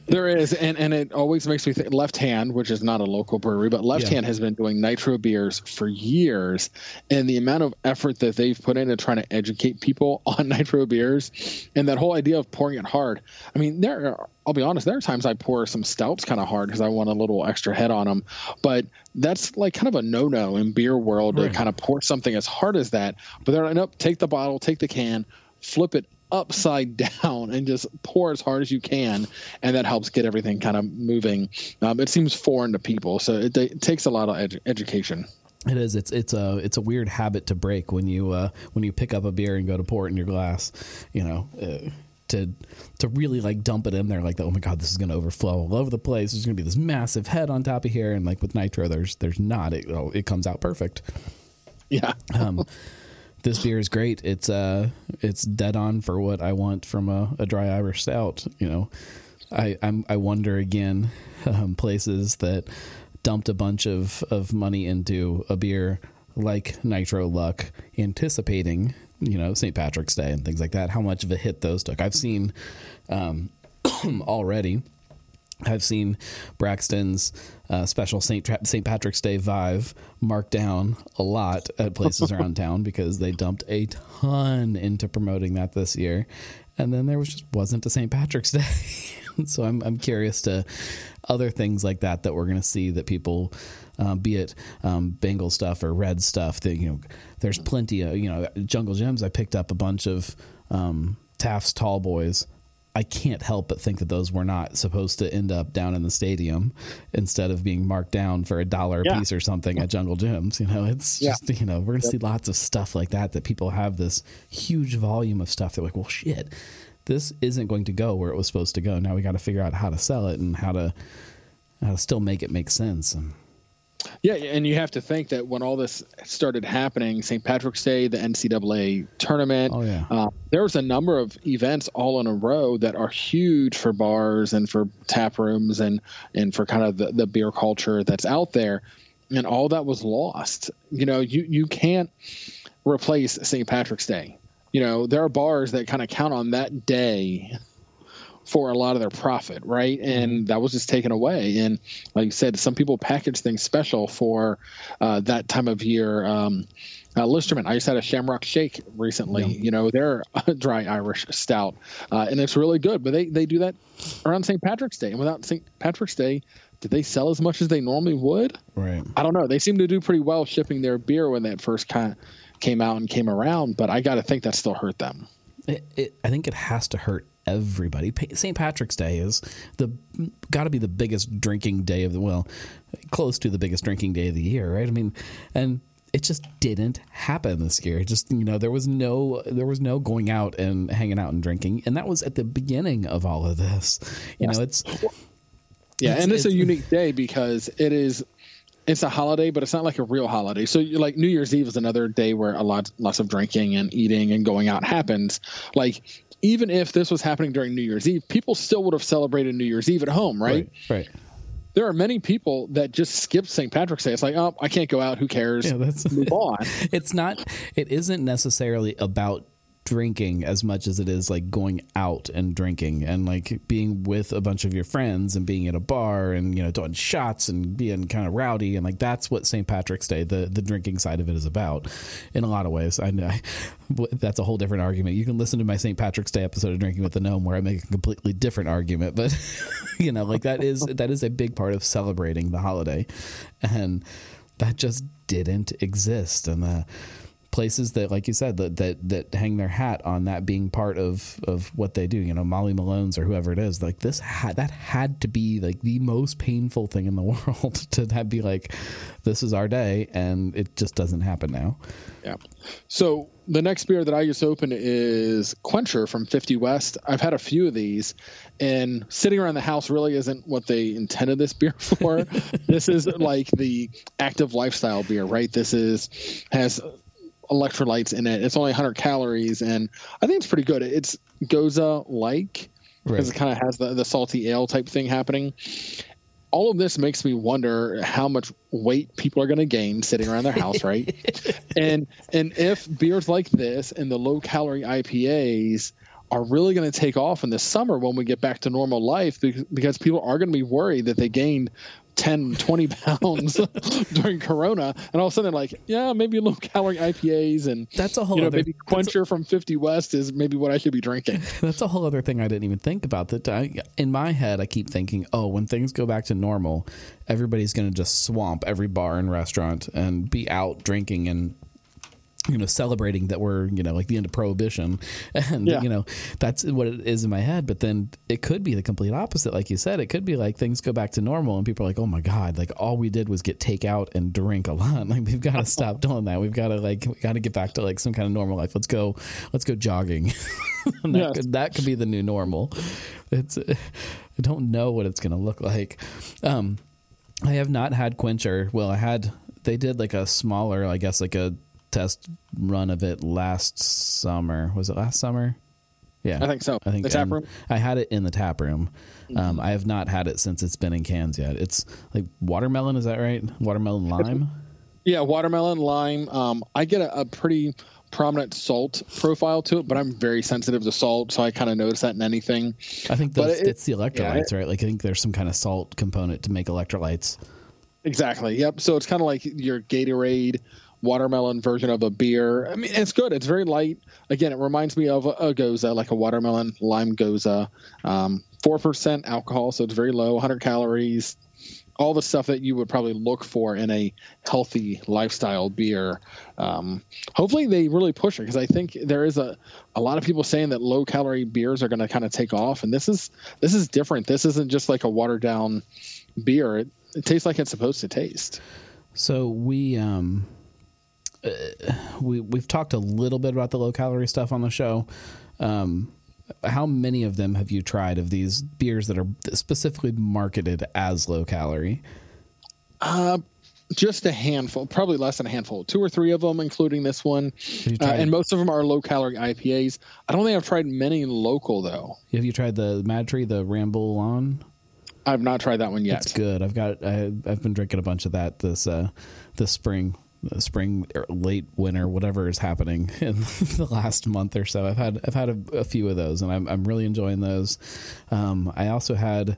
there is, and, and it always makes me think. Left Hand, which is not a local brewery, but Left yeah. Hand has been doing nitro beers for years, and the amount of effort that they've put into trying to educate people on nitro beers, and that whole idea of pouring it hard. I mean, there. Are, I'll be honest. There are times I pour some stouts kind of hard because I want a little extra head on them, but that's like kind of a no-no in beer world right. to kind of pour something as hard as that. But they're like, nope. Take the bottle, take the can, flip it upside down and just pour as hard as you can, and that helps get everything kind of moving. Um, it seems foreign to people, so it, it takes a lot of edu- education. It is. It's it's a it's a weird habit to break when you uh, when you pick up a beer and go to pour it in your glass. You know. Uh, to to really like dump it in there like oh my god this is going to overflow all over the place there's going to be this massive head on top of here and like with nitro there's there's not it oh, it comes out perfect yeah um this beer is great. It's uh, it's dead on for what I want from a, a dry Irish stout. You know, I I'm, i wonder again um, places that dumped a bunch of of money into a beer like Nitro Luck, anticipating you know St. Patrick's Day and things like that. How much of a hit those took? I've seen um, already I've seen Braxton's uh, special St. Tra- St. Patrick's Day vibe marked down a lot at places around town because they dumped a ton into promoting that this year, and then there was just wasn't a St. Patrick's Day. so I'm I'm curious to other things like that that we're going to see that people, uh, be it um, Bengal stuff or red stuff. That you know, there's plenty of you know Jungle Jim's. I picked up a bunch of um, Taft's Tall Boys I can't help but think that those were not supposed to end up down in the stadium instead of being marked down for a dollar a yeah. piece or something at Jungle Jim's. You know, it's yeah. just, you know, we're going to yep. see lots of stuff like that, that people have this huge volume of stuff. They're like, well, shit, this isn't going to go where it was supposed to go. Now we got to figure out how to sell it and how to, how to still make it make sense. And, yeah, and you have to think that when all this started happening, St. Patrick's Day, the NCAA tournament, oh, yeah. uh, there was a number of events all in a row that are huge for bars and for tap rooms and and for kind of the, the beer culture that's out there, and all that was lost. You know, you you can't replace St. Patrick's Day. You know, there are bars that kind of count on that day for a lot of their profit, right? And mm-hmm. that was just taken away. And like you said, some people package things special for uh, that time of year. Um, uh, Listermann, I just had a Shamrock Shake recently. Yeah. You know, they're a dry Irish stout, uh, and it's really good. But they they do that around St. Patrick's Day, and without St. Patrick's Day, did they sell as much as they normally would? Right. I don't know. They seem to do pretty well shipping their beer when that first kind came out and came around, but I got to think that still hurt them. It, it, I think it has to hurt everybody. St. Patrick's Day is the got to be the biggest drinking day of the well, close to the biggest drinking day of the year, right? I mean, and it just didn't happen this year. It just you know there was no there was no going out and hanging out and drinking, and that was at the beginning of all of this. You yes. know, it's yeah, it's, and it's, it's a unique day because it is it's a holiday, but it's not like a real holiday. So, like New Year's Eve is another day where a lot, lots of drinking and eating and going out happens. Like even if this was happening during New Year's Eve, people still would have celebrated New Year's Eve at home, right? Right. right. There are many people that just skip St. Patrick's Day. It's like, oh, I can't go out. Who cares? Yeah, that's move on. it's not. It isn't necessarily about drinking as much as it is like going out and drinking and like being with a bunch of your friends and being at a bar and you know doing shots and being kind of rowdy and like that's what St. Patrick's Day the the drinking side of it is about in a lot of ways I know that's a whole different argument you can listen to my St. Patrick's Day episode of Drinking with the Gnome where I make a completely different argument but you know like that is that is a big part of celebrating the holiday and that just didn't exist and the places that, like you said, that that that hang their hat on that being part of of what they do. You know, Molly Malone's or whoever it is. Like this, had, that had to be like the most painful thing in the world to have be like, this is our day, and it just doesn't happen now. Yeah. So the next beer that I just opened is Quencher from 50 West. I've had a few of these, and sitting around the house really isn't what they intended this beer for. this is like the active lifestyle beer, right? This is has electrolytes in it. It's only 100 calories, and I think it's pretty good. It's Gose like because right. it kind of has the, the salty ale type thing happening. All of this makes me wonder how much weight people are going to gain sitting around their house, right? and and if beers like this and the low calorie IPAs are really going to take off in the summer when we get back to normal life because people are going to be worried that they gained 10, 20 pounds during Corona, and all of a sudden they're like, yeah, maybe low calorie IPAs and that's a whole you know, other, maybe Quencher a, from 50 West is maybe what I should be drinking. That's a whole other thing I didn't even think about. That I, in my head, I keep thinking, oh, when things go back to normal, everybody's going to just swamp every bar and restaurant and be out drinking and you know celebrating that we're you know like the end of prohibition. And yeah. you know that's what it is in my head. But then it could be the complete opposite. Like you said it could be like things go back to normal and people are like oh my god like all we did was get takeout and drink a lot. Like we've got to stop doing that. We've got to like we got to get back to like some kind of normal life. Let's go let's go jogging. That, yes. could, that could be the new normal. It's i don't know what it's going to look like. Um i have not had quencher. Well i had they did like a smaller i guess like a test run of it last summer. Was it last summer? Yeah, I think so. I think the tap room. I had it in the tap room. Mm-hmm. Um, I have not had it since it's been in cans yet. It's like watermelon. Is that right? Watermelon lime. Yeah, watermelon lime. Um, I get a, a, pretty prominent salt profile to it, but I'm very sensitive to salt, so I kind of notice that in anything. I think it, it's the electrolytes, yeah, right? Like I think there's some kind of salt component to make electrolytes. Exactly. Yep. So it's kind of like your Gatorade watermelon version of a beer. I mean, it's good. It's very light. Again, it reminds me of a, a gose, like a watermelon lime gose. Um, four percent alcohol, so it's very low, 100 calories. All the stuff that you would probably look for in a healthy lifestyle beer. Um, hopefully, they really push it because I think there is a, a lot of people saying that low calorie beers are going to kind of take off, and this is this is different. This isn't just like a watered down beer. It, it tastes like it's supposed to taste. So we um uh, we we've talked a little bit about the low calorie stuff on the show. Um, how many of them have you tried of these beers that are specifically marketed as low calorie? Uh, just a handful, probably less than a handful, two or three of them, including this one. Uh, and most of them are low calorie IPAs. I don't think I've tried many local though. Have you tried the MadTree, the Ramble On? I've not tried that one yet. It's good. I've got I, have been drinking a bunch of that this uh, this spring spring, late winter, whatever is happening in the last month or so. I've had I've had a, a few of those, and I'm I'm really enjoying those. Um, I also had,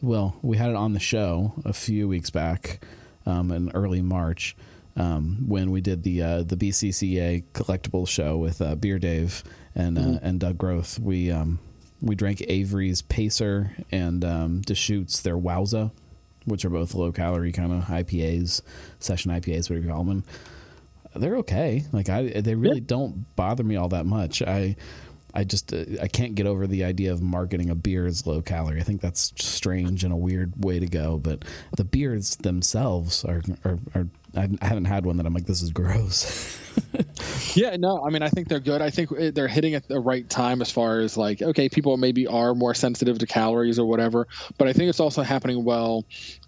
well, we had it on the show a few weeks back, um, in early March. Um, when we did the uh, the BCCA collectible show with uh, Beer Dave and uh, mm-hmm. and Doug Groth, we um, we drank Avery's Pacer and um, Deschutes their Wowza which are both low calorie kind of IPAs, session IPAs, whatever you call them. They're okay. Like I, they really yeah. don't bother me all that much. I, I just uh, I can't get over the idea of marketing a beer as low calorie. I think that's strange and a weird way to go. But the beers themselves are are, are I haven't had one that I'm like this is gross. yeah, no, I mean I think they're good. I think eh, they're hitting at the right time as far as like okay, people maybe are more sensitive to calories or whatever, but I think it's also happening well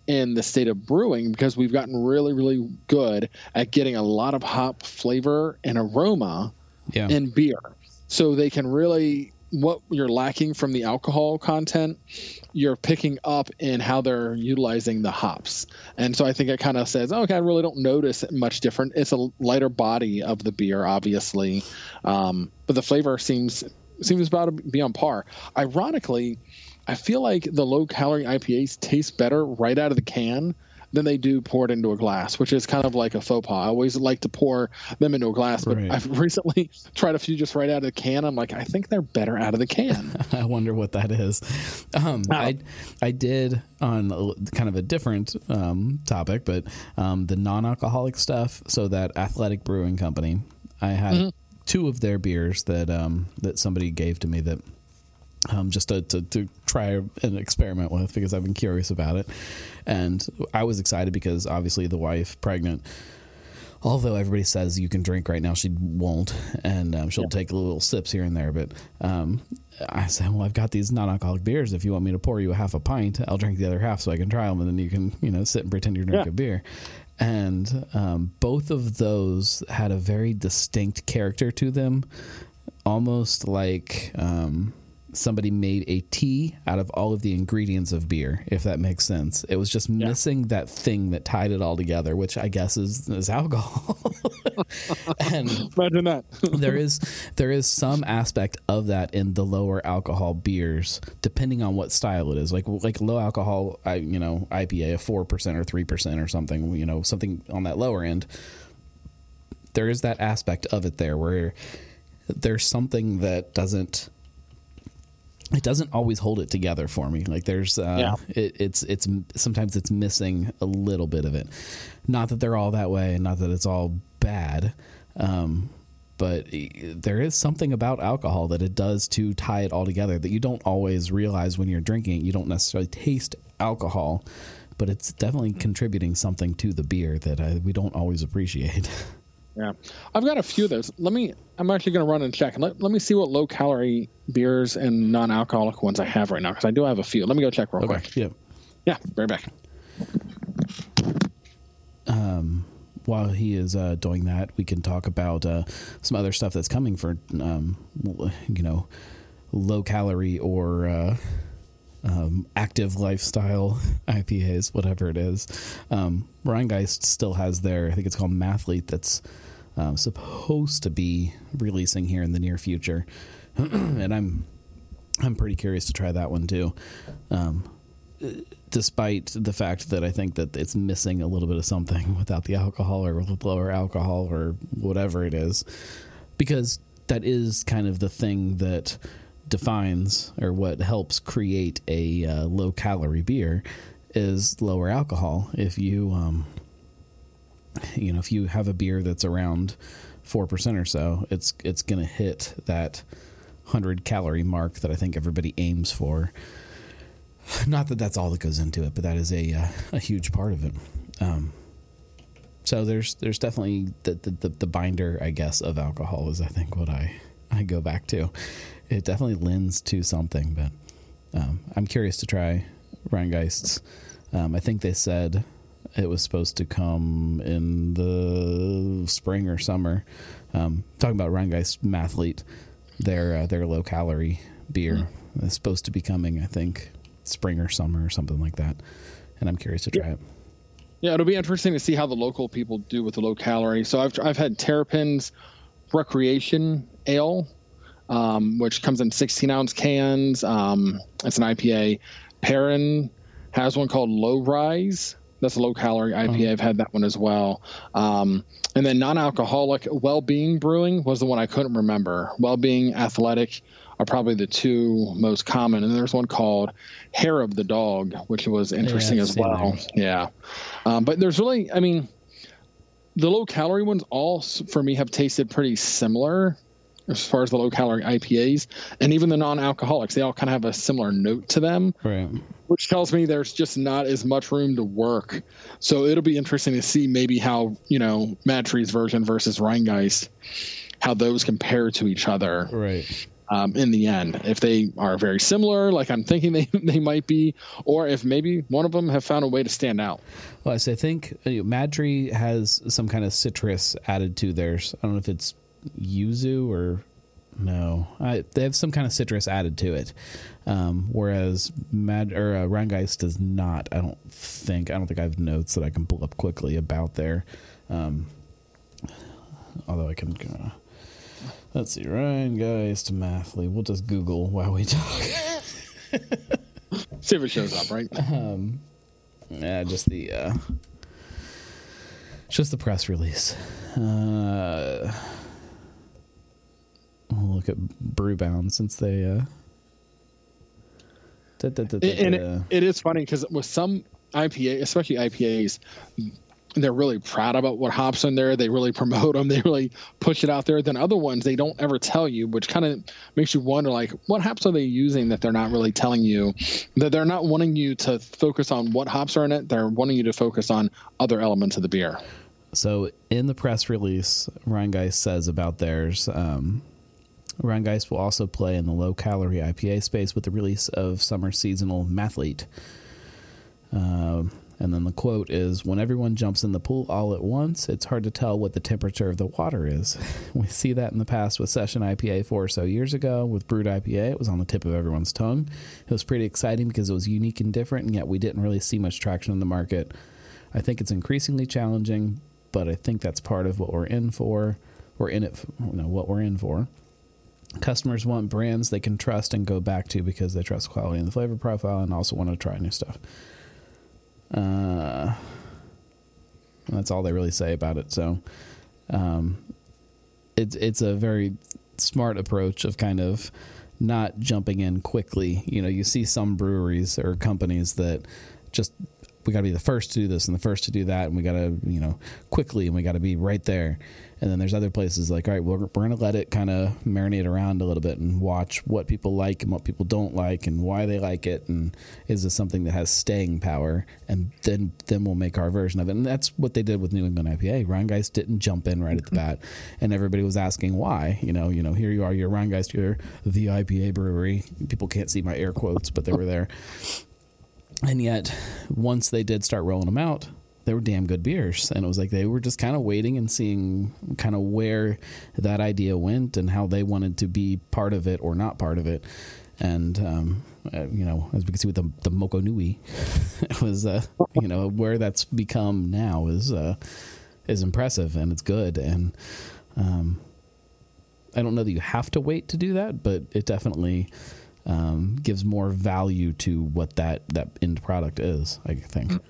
in the state of brewing because we've gotten really really good at getting a lot of hop flavor and aroma yeah. in beer so they can really what you're lacking from the alcohol content, you're picking up in how they're utilizing the hops. And so I think it kind of says, okay, I really don't notice much different. It's a lighter body of the beer, obviously, um, but the flavor seems seems about to be on par. Ironically, I feel like the low calorie IPAs taste better right out of the can than they do poured into a glass, which is kind of like a faux pas. I always like to pour them into a glass, but right. I've recently tried a few just right out of the can. I'm like, I think they're better out of the can. I wonder what that is. Um, oh. I I did on a, kind of a different um, topic, but um, the non-alcoholic stuff. So that Athletic Brewing Company, I had mm-hmm. two of their beers that um, that somebody gave to me that um, just to, to, to, try and experiment with because I've been curious about it. And I was excited because obviously the wife, pregnant, although everybody says you can drink right now, she won't. And um, she'll yeah. take little sips here and there. But um, I said, well, I've got these non alcoholic beers. If you want me to pour you a half a pint, I'll drink the other half so I can try them. And then you can, you know, sit and pretend you're drinking yeah. beer. And um, both of those had a very distinct character to them, almost like um, somebody made a tea out of all of the ingredients of beer, if that makes sense. It was just yeah. missing that thing that tied it all together, which I guess is, is alcohol. and imagine that. there is there is some aspect of that in the lower alcohol beers, depending on what style it is. Like like low alcohol, I you know IPA, a four percent or three percent or something. You know something on that lower end. There is that aspect of it there where there's something that doesn't it doesn't always hold it together for me. Like there's, uh, yeah. it, it's it's sometimes it's missing a little bit of it. Not that they're all that way, and not that it's all bad, um, but there is something about alcohol that it does to tie it all together that you don't always realize when you're drinking. You don't necessarily taste alcohol, but it's definitely contributing something to the beer that I, we don't always appreciate. Yeah, I've got a few of those. Let me. I'm actually going to run and check. Let, let me see what low calorie beers and non alcoholic ones I have right now because I do have a few. Let me go check real okay, quick. Yeah. Yeah. Right back. Um, while he is uh, doing that, we can talk about uh, some other stuff that's coming for, um, you know, low calorie or uh, um, active lifestyle IPAs, whatever it is. Um, Rhinegeist still has their, I think it's called Mathlete, that's um, supposed to be releasing here in the near future, and I'm I'm pretty curious to try that one too. Um, despite the fact that I think that it's missing a little bit of something without the alcohol or with lower alcohol or whatever it is, because that is kind of the thing that defines or what helps create a uh, low calorie beer is lower alcohol. If you um, you know if you have a beer that's around four percent or so, it's it's going to hit that hundred calorie mark that I think everybody aims for. Not that that's all that goes into it, but that is a uh, a huge part of it. Um, so there's there's definitely the, the the binder, I guess, of alcohol is I think what I I go back to it definitely lends to something. But um, I'm curious to try Rhinegeist's. Um, I think they said it was supposed to come in the spring or summer. Um, talking about Rhinegeist Mathlete, their uh, their low calorie beer mm. is supposed to be coming. I think spring or summer or something like that. And I'm curious to try yeah. it. Yeah, it'll be interesting to see how the local people do with the low calorie. So I've I've had Terrapin's Recreation Ale um, which comes in 16 ounce cans. Um, it's an IPA. Perrin has one called Low Rise. That's a low calorie IPA. Oh. I've had that one as well. Um, and then non alcoholic Well Being Brewing was the one I couldn't remember. Well Being Athletic are probably the two most common. And there's one called Hair of the Dog, which was interesting yeah, as well. Yeah. Um, but there's really, I mean, the low calorie ones all for me have tasted pretty similar as far as the low calorie IPAs and even the non alcoholics. They all kind of have a similar note to them, right. which tells me there's just not as much room to work. So it'll be interesting to see maybe how, you know, MadTree's version versus Rhinegeist, how those compare to each other. Right. Um, in the end, if they are very similar, like I'm thinking they, they might be, or if maybe one of them have found a way to stand out. Well, I think uh, Mad Tree has some kind of citrus added to theirs. I don't know if it's yuzu or No, I, they have some kind of citrus added to it, um, whereas Mad or uh, Rhinegeist does not. I don't think. I don't think I have notes that I can pull up quickly about there. Um, although I can. Uh, let's see, Rhinegeist Mathlete. We'll just Google while we talk. see if it shows up, right? Um, yeah, just the. Uh, just the press release. Uh, we'll look at Brewbound since they. Uh, da, da, da, and it, it is funny because with some IPA, especially IPAs, they're really proud about what hops in there. They really promote them. They really push it out there. Then other ones they don't ever tell you, which kind of makes you wonder, like, what hops are they using that they're not really telling you? That they're not wanting you to focus on what hops are in it. They're wanting you to focus on other elements of the beer. So in the press release, Rhinegeist says about theirs. Um, Rhinegeist will also play in the low calorie IPA space with the release of summer seasonal Mathlete. Uh, and then the quote is When everyone jumps in the pool all at once, it's hard to tell what the temperature of the water is. We see that in the past with Session IPA four or so years ago. With Brut IPA, it was on the tip of everyone's tongue. It was pretty exciting because it was unique and different, and yet we didn't really see much traction in the market. I think it's increasingly challenging, but I think that's part of what we're in for. We're in it, you know, what we're in for. Customers want brands they can trust and go back to because they trust quality and the flavor profile, and also want to try new stuff. Uh, that's all they really say about it. So, um, it's it's a very smart approach of kind of not jumping in quickly. You know, you see some breweries or companies that just we got to be the first to do this and the first to do that, and we got to you know quickly, and we got to be right there. And then there's other places like, all right, we're, we're going to let it kind of marinate around a little bit and watch what people like and what people don't like and why they like it, and is this something that has staying power? And then then we'll make our version of it. And that's what they did with New England IPA. Rhinegeist didn't jump in right at the mm-hmm. bat, and everybody was asking why. You know, you know, here you are, you're Rhinegeist you're the IPA brewery. People can't see my air quotes, but they were there. And yet, once they did start rolling them out, they were damn good beers. And it was like they were just kind of waiting and seeing kind of where that idea went and how they wanted to be part of it or not part of it. And, um, uh, you know, as we can see with the, the Mocha Nui, it was, uh, you know, where that's become now is, uh, is impressive and it's good. And, um, I don't know that you have to wait to do that, but it definitely, um, gives more value to what that that end product is. I think.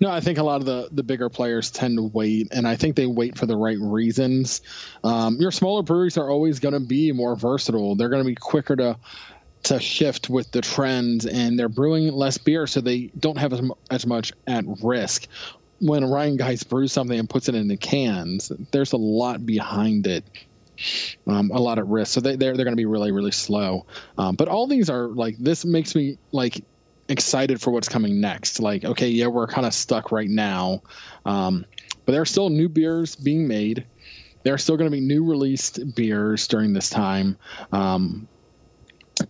No, I think a lot of the the bigger players tend to wait, and I think they wait for the right reasons. Um, your smaller breweries are always going to be more versatile. They're going to be quicker to to shift with the trends, and they're brewing less beer, so they don't have as, as much at risk. When Rhinegeist brews something and puts it in the cans, there's a lot behind it um, a lot at risk. So they, they're they're going to be really really slow. Um, but all these are like this makes me like excited for what's coming next. Like okay, yeah, we're kind of stuck right now, um, but there are still new beers being made. There are still going to be new released beers during this time, um,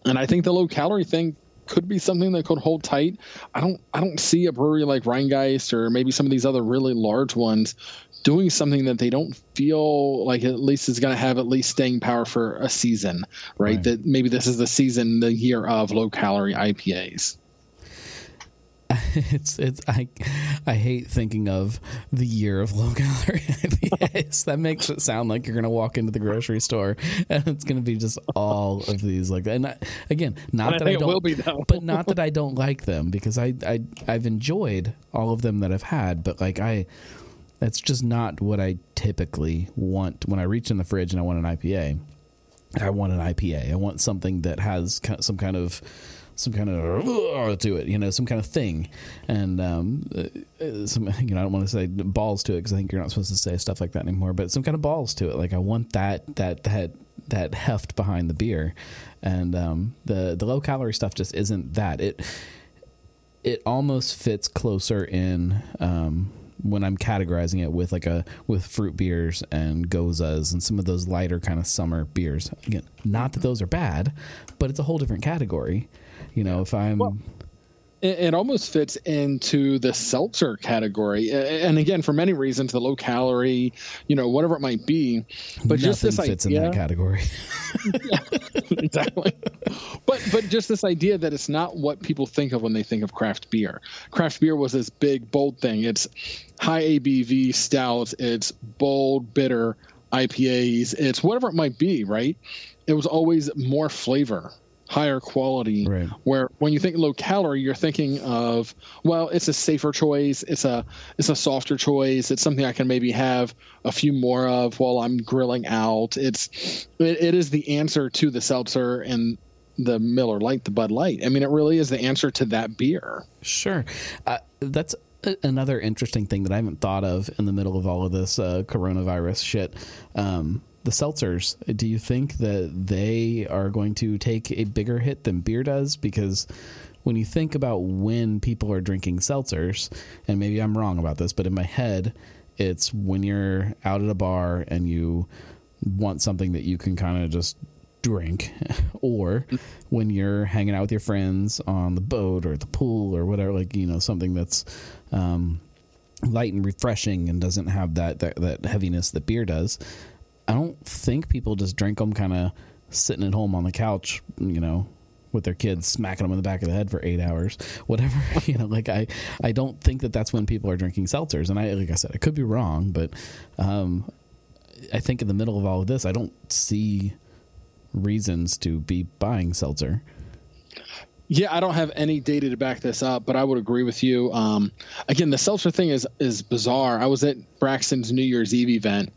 and I think the low calorie thing could be something that could hold tight. I don't I don't see a brewery like Rhinegeist or maybe some of these other really large ones doing something that they don't feel like at least is going to have at least staying power for a season, right? right? That maybe this is the season, the year of low calorie IPAs. It's it's I I hate thinking of the year of low calorie IPAs. that makes it sound like you're gonna walk into the grocery store and it's gonna be just all of these like that. And I, again, not that I, don't, be, but not that I don't like them because I I I've enjoyed all of them that I've had, but like I that's just not what I typically want when I reach in the fridge and I want an IPA. I want an IPA. I want something that has some kind of some kind of to it, you know, some kind of thing, and um, uh, some you know, I don't want to say balls to it because I think you're not supposed to say stuff like that anymore. But some kind of balls to it. Like I want that that that that heft behind the beer, and um, the the low calorie stuff just isn't that. It it almost fits closer in. Um, when I'm categorizing it with like a with fruit beers and goses and some of those lighter kind of summer beers. Again, not that those are bad, but it's a whole different category. You know, if I'm well, it almost fits into the seltzer category. And again for many reasons the low calorie you know whatever it might be. But Nothing just this fits idea, in that category. Yeah, exactly. But but just this idea that it's not what people think of when they think of craft beer. Craft beer was this big bold thing. It's high abv stouts it's bold bitter ipas it's whatever it might be right? It was always more flavor higher quality. Right. Where when you think low calorie, you're thinking of well, it's a safer choice. It's a it's a softer choice. It's something I can maybe have a few more of while I'm grilling out. It's it, it is the answer to the seltzer and the Miller Lite, the Bud Light. I mean, it really is the answer to that beer. Sure, uh, that's another interesting thing that I haven't thought of in the middle of all of this uh, coronavirus shit. Um, the seltzers, do you think that they are going to take a bigger hit than beer does? Because when you think about when people are drinking seltzers, and maybe I'm wrong about this, but in my head, it's when you're out at a bar and you want something that you can kind of just drink, or when you're hanging out with your friends on the boat or at the pool or whatever, like, you know, something that's. Um, light and refreshing and doesn't have that, that that heaviness that beer does. I don't think people just drink them kind of sitting at home on the couch, you know, with their kids smacking them in the back of the head for eight hours, whatever. you know, like I, I don't think that that's when people are drinking seltzers. And I, like I said, I could be wrong, but um, I think in the middle of all of this, I don't see reasons to be buying seltzer. Yeah, I don't have any data to back this up, but I would agree with you. Um, again, the seltzer thing is is bizarre. I was at Braxton's New Year's Eve event,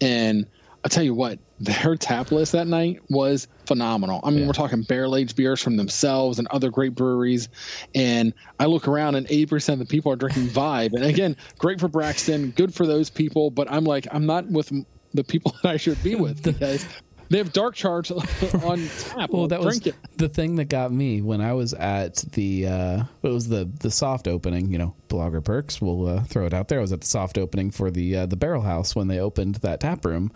and I'll tell you what, their tap list that night was phenomenal. I mean, yeah. we're talking barrel aged beers from themselves and other great breweries. And I look around and 80% of the people are drinking Vibe. And again, great for Braxton, good for those people. But I'm like, I'm not with the people that I should be with because they have dark charge on tap. well, that was it. the thing that got me when I was at the uh, it was the the soft opening. You know, blogger perks. We'll uh, throw it out there. I was at the soft opening for the uh, the Barrel House when they opened that tap room,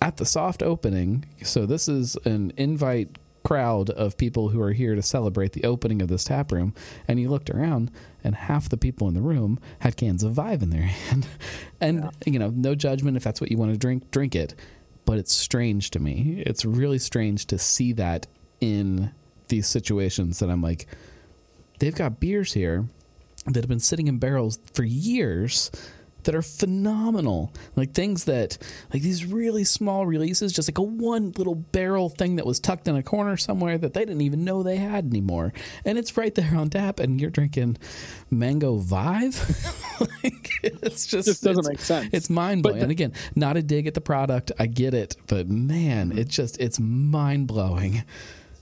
at the soft opening. So this is an invite crowd of people who are here to celebrate the opening of this tap room. And you looked around, and half the people in the room had cans of Vibe in their hand. and yeah. you know, no judgment if that's what you want to drink, drink it. But it's strange to me. It's really strange to see that in these situations that I'm like, they've got beers here that have been sitting in barrels for years that are phenomenal. Like things that, like these really small releases, just like a one little barrel thing that was tucked in a corner somewhere that they didn't even know they had anymore. And it's right there on tap, and you're drinking mango vibe. like, it's just, it just doesn't make sense. It's mind blowing. And again, not a dig at the product. I get it. But man, it just, it's mind blowing.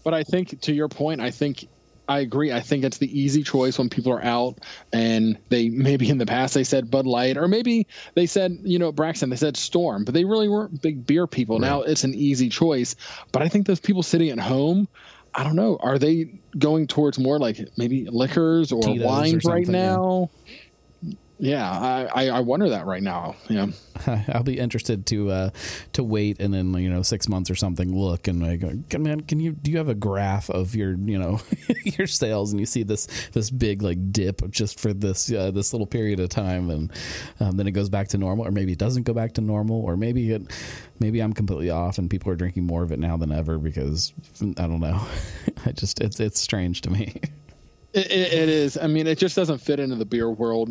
But I think to your point, I think I agree. I think it's the easy choice when people are out and they maybe in the past they said Bud Light or maybe they said, you know, Braxton, they said Storm, but they really weren't big beer people. Right. Now it's an easy choice. But I think those people sitting at home, I don't know, are they going towards more like maybe liquors or Tito's wines or right now? Yeah yeah, I, I wonder that right now. Yeah, I'll be interested to uh, to wait and then you know six months or something look and like, man, can you do you have a graph of your you know your sales and you see this this big like dip just for this uh, this little period of time and um, then it goes back to normal or maybe it doesn't go back to normal or maybe it maybe I'm completely off and people are drinking more of it now than ever because I don't know. I just it's it's strange to me. It, it is. I mean, it just doesn't fit into the beer world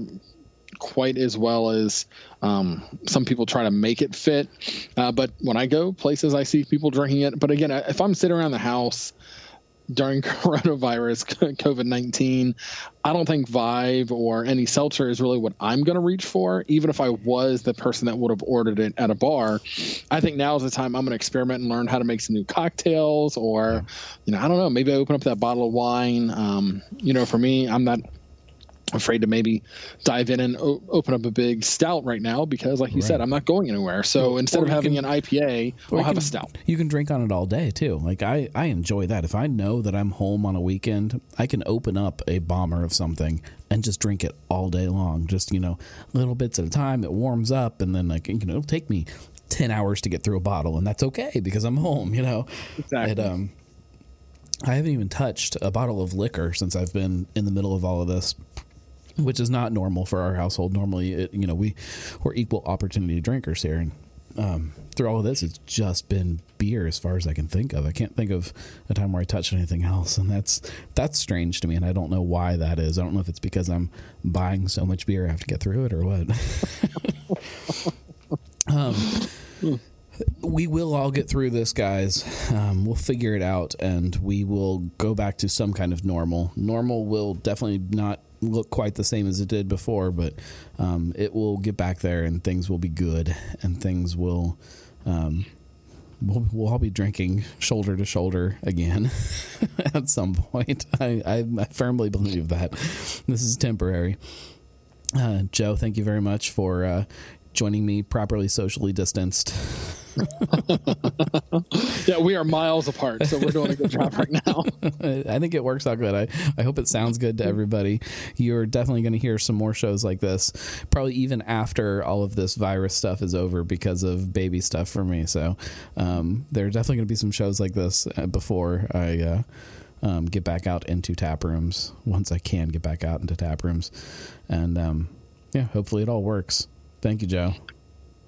quite as well as um, some people try to make it fit. Uh, but when I go places, I see people drinking it. But again, if I'm sitting around the house during coronavirus, COVID 19, I don't think Vibe or any seltzer is really what I'm going to reach for. Even if I was the person that would have ordered it at a bar, I think now is the time I'm going to experiment and learn how to make some new cocktails or, you know, I don't know, maybe I open up that bottle of wine. Um, you know, for me, I'm not afraid to maybe dive in and o- open up a big stout right now because like you right. said i'm not going anywhere. So or, instead or of having can, an ipa i'll have can, a stout. you can drink on it all day too. Like i i enjoy that. If i know that i'm home on a weekend i can open up a bomber of something and just drink it all day long. Just you know little bits at a time. It warms up and then like you know it'll take me 10 hours to get through a bottle and that's okay because i'm home you know? Exactly. Um I haven't even touched a bottle of liquor since I've been in the middle of all of this, which is not normal for our household. Normally, it, you know, we we're equal opportunity drinkers here, and um, through all of this, it's just been beer as far as I can think of. I can't think of a time where I touched anything else, and that's that's strange to me, and I don't know why that is. I don't know if it's because I'm buying so much beer I have to get through it or what. um, we will all get through this, guys. Um, we'll figure it out, and we will go back to some kind of normal. Normal will definitely not look quite the same as it did before, but um, it will get back there, and things will be good, and things will. Um, we'll, we'll, all be drinking shoulder to shoulder again at some point. I, I, I, firmly believe that this is temporary. Uh, Joe, thank you very much for uh, joining me properly socially distanced. yeah, we are miles apart, so we're doing a good job right now. I think it works out good. I, I hope it sounds good to everybody. You're definitely going to hear some more shows like this, probably even after all of this virus stuff is over because of baby stuff for me. So um, there are definitely going to be some shows like this uh, before I. Uh, um, get back out into tap rooms once I can get back out into tap rooms, and um, yeah, hopefully it all works. Thank you, Joe.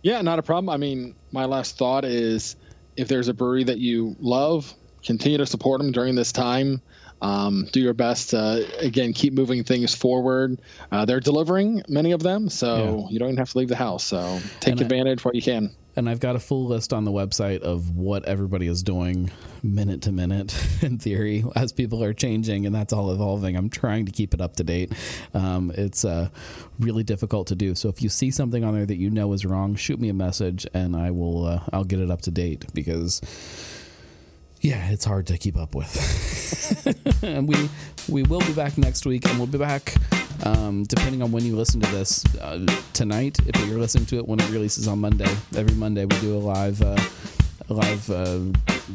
Yeah, not a problem. I mean, my last thought is if there's a brewery that you love, continue to support them during this time. Um, do your best to again keep moving things forward. Uh, they're delivering many of them, so yeah. you don't even have to leave the house. So take and advantage I, what you can and I've got a full list on the website of what everybody is doing minute to minute in theory as people are changing and that's all evolving. I'm trying to keep it up to date. Um, it's uh, really difficult to do. So if you see something on there that you know is wrong, shoot me a message and I will uh, I'll get it up to date because yeah, it's hard to keep up with. and we we will be back next week and we'll be back um, depending on when you listen to this uh, tonight, if you're listening to it when it releases on Monday, every Monday we do a live, uh, a live uh,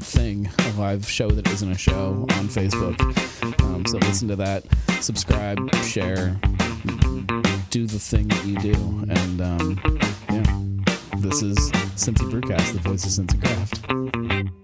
thing, a live show that isn't a show on Facebook. Um, so listen to that, subscribe, share, do the thing that you do, and um, yeah, this is Cincy Brewcast, the voice of Cincy Craft.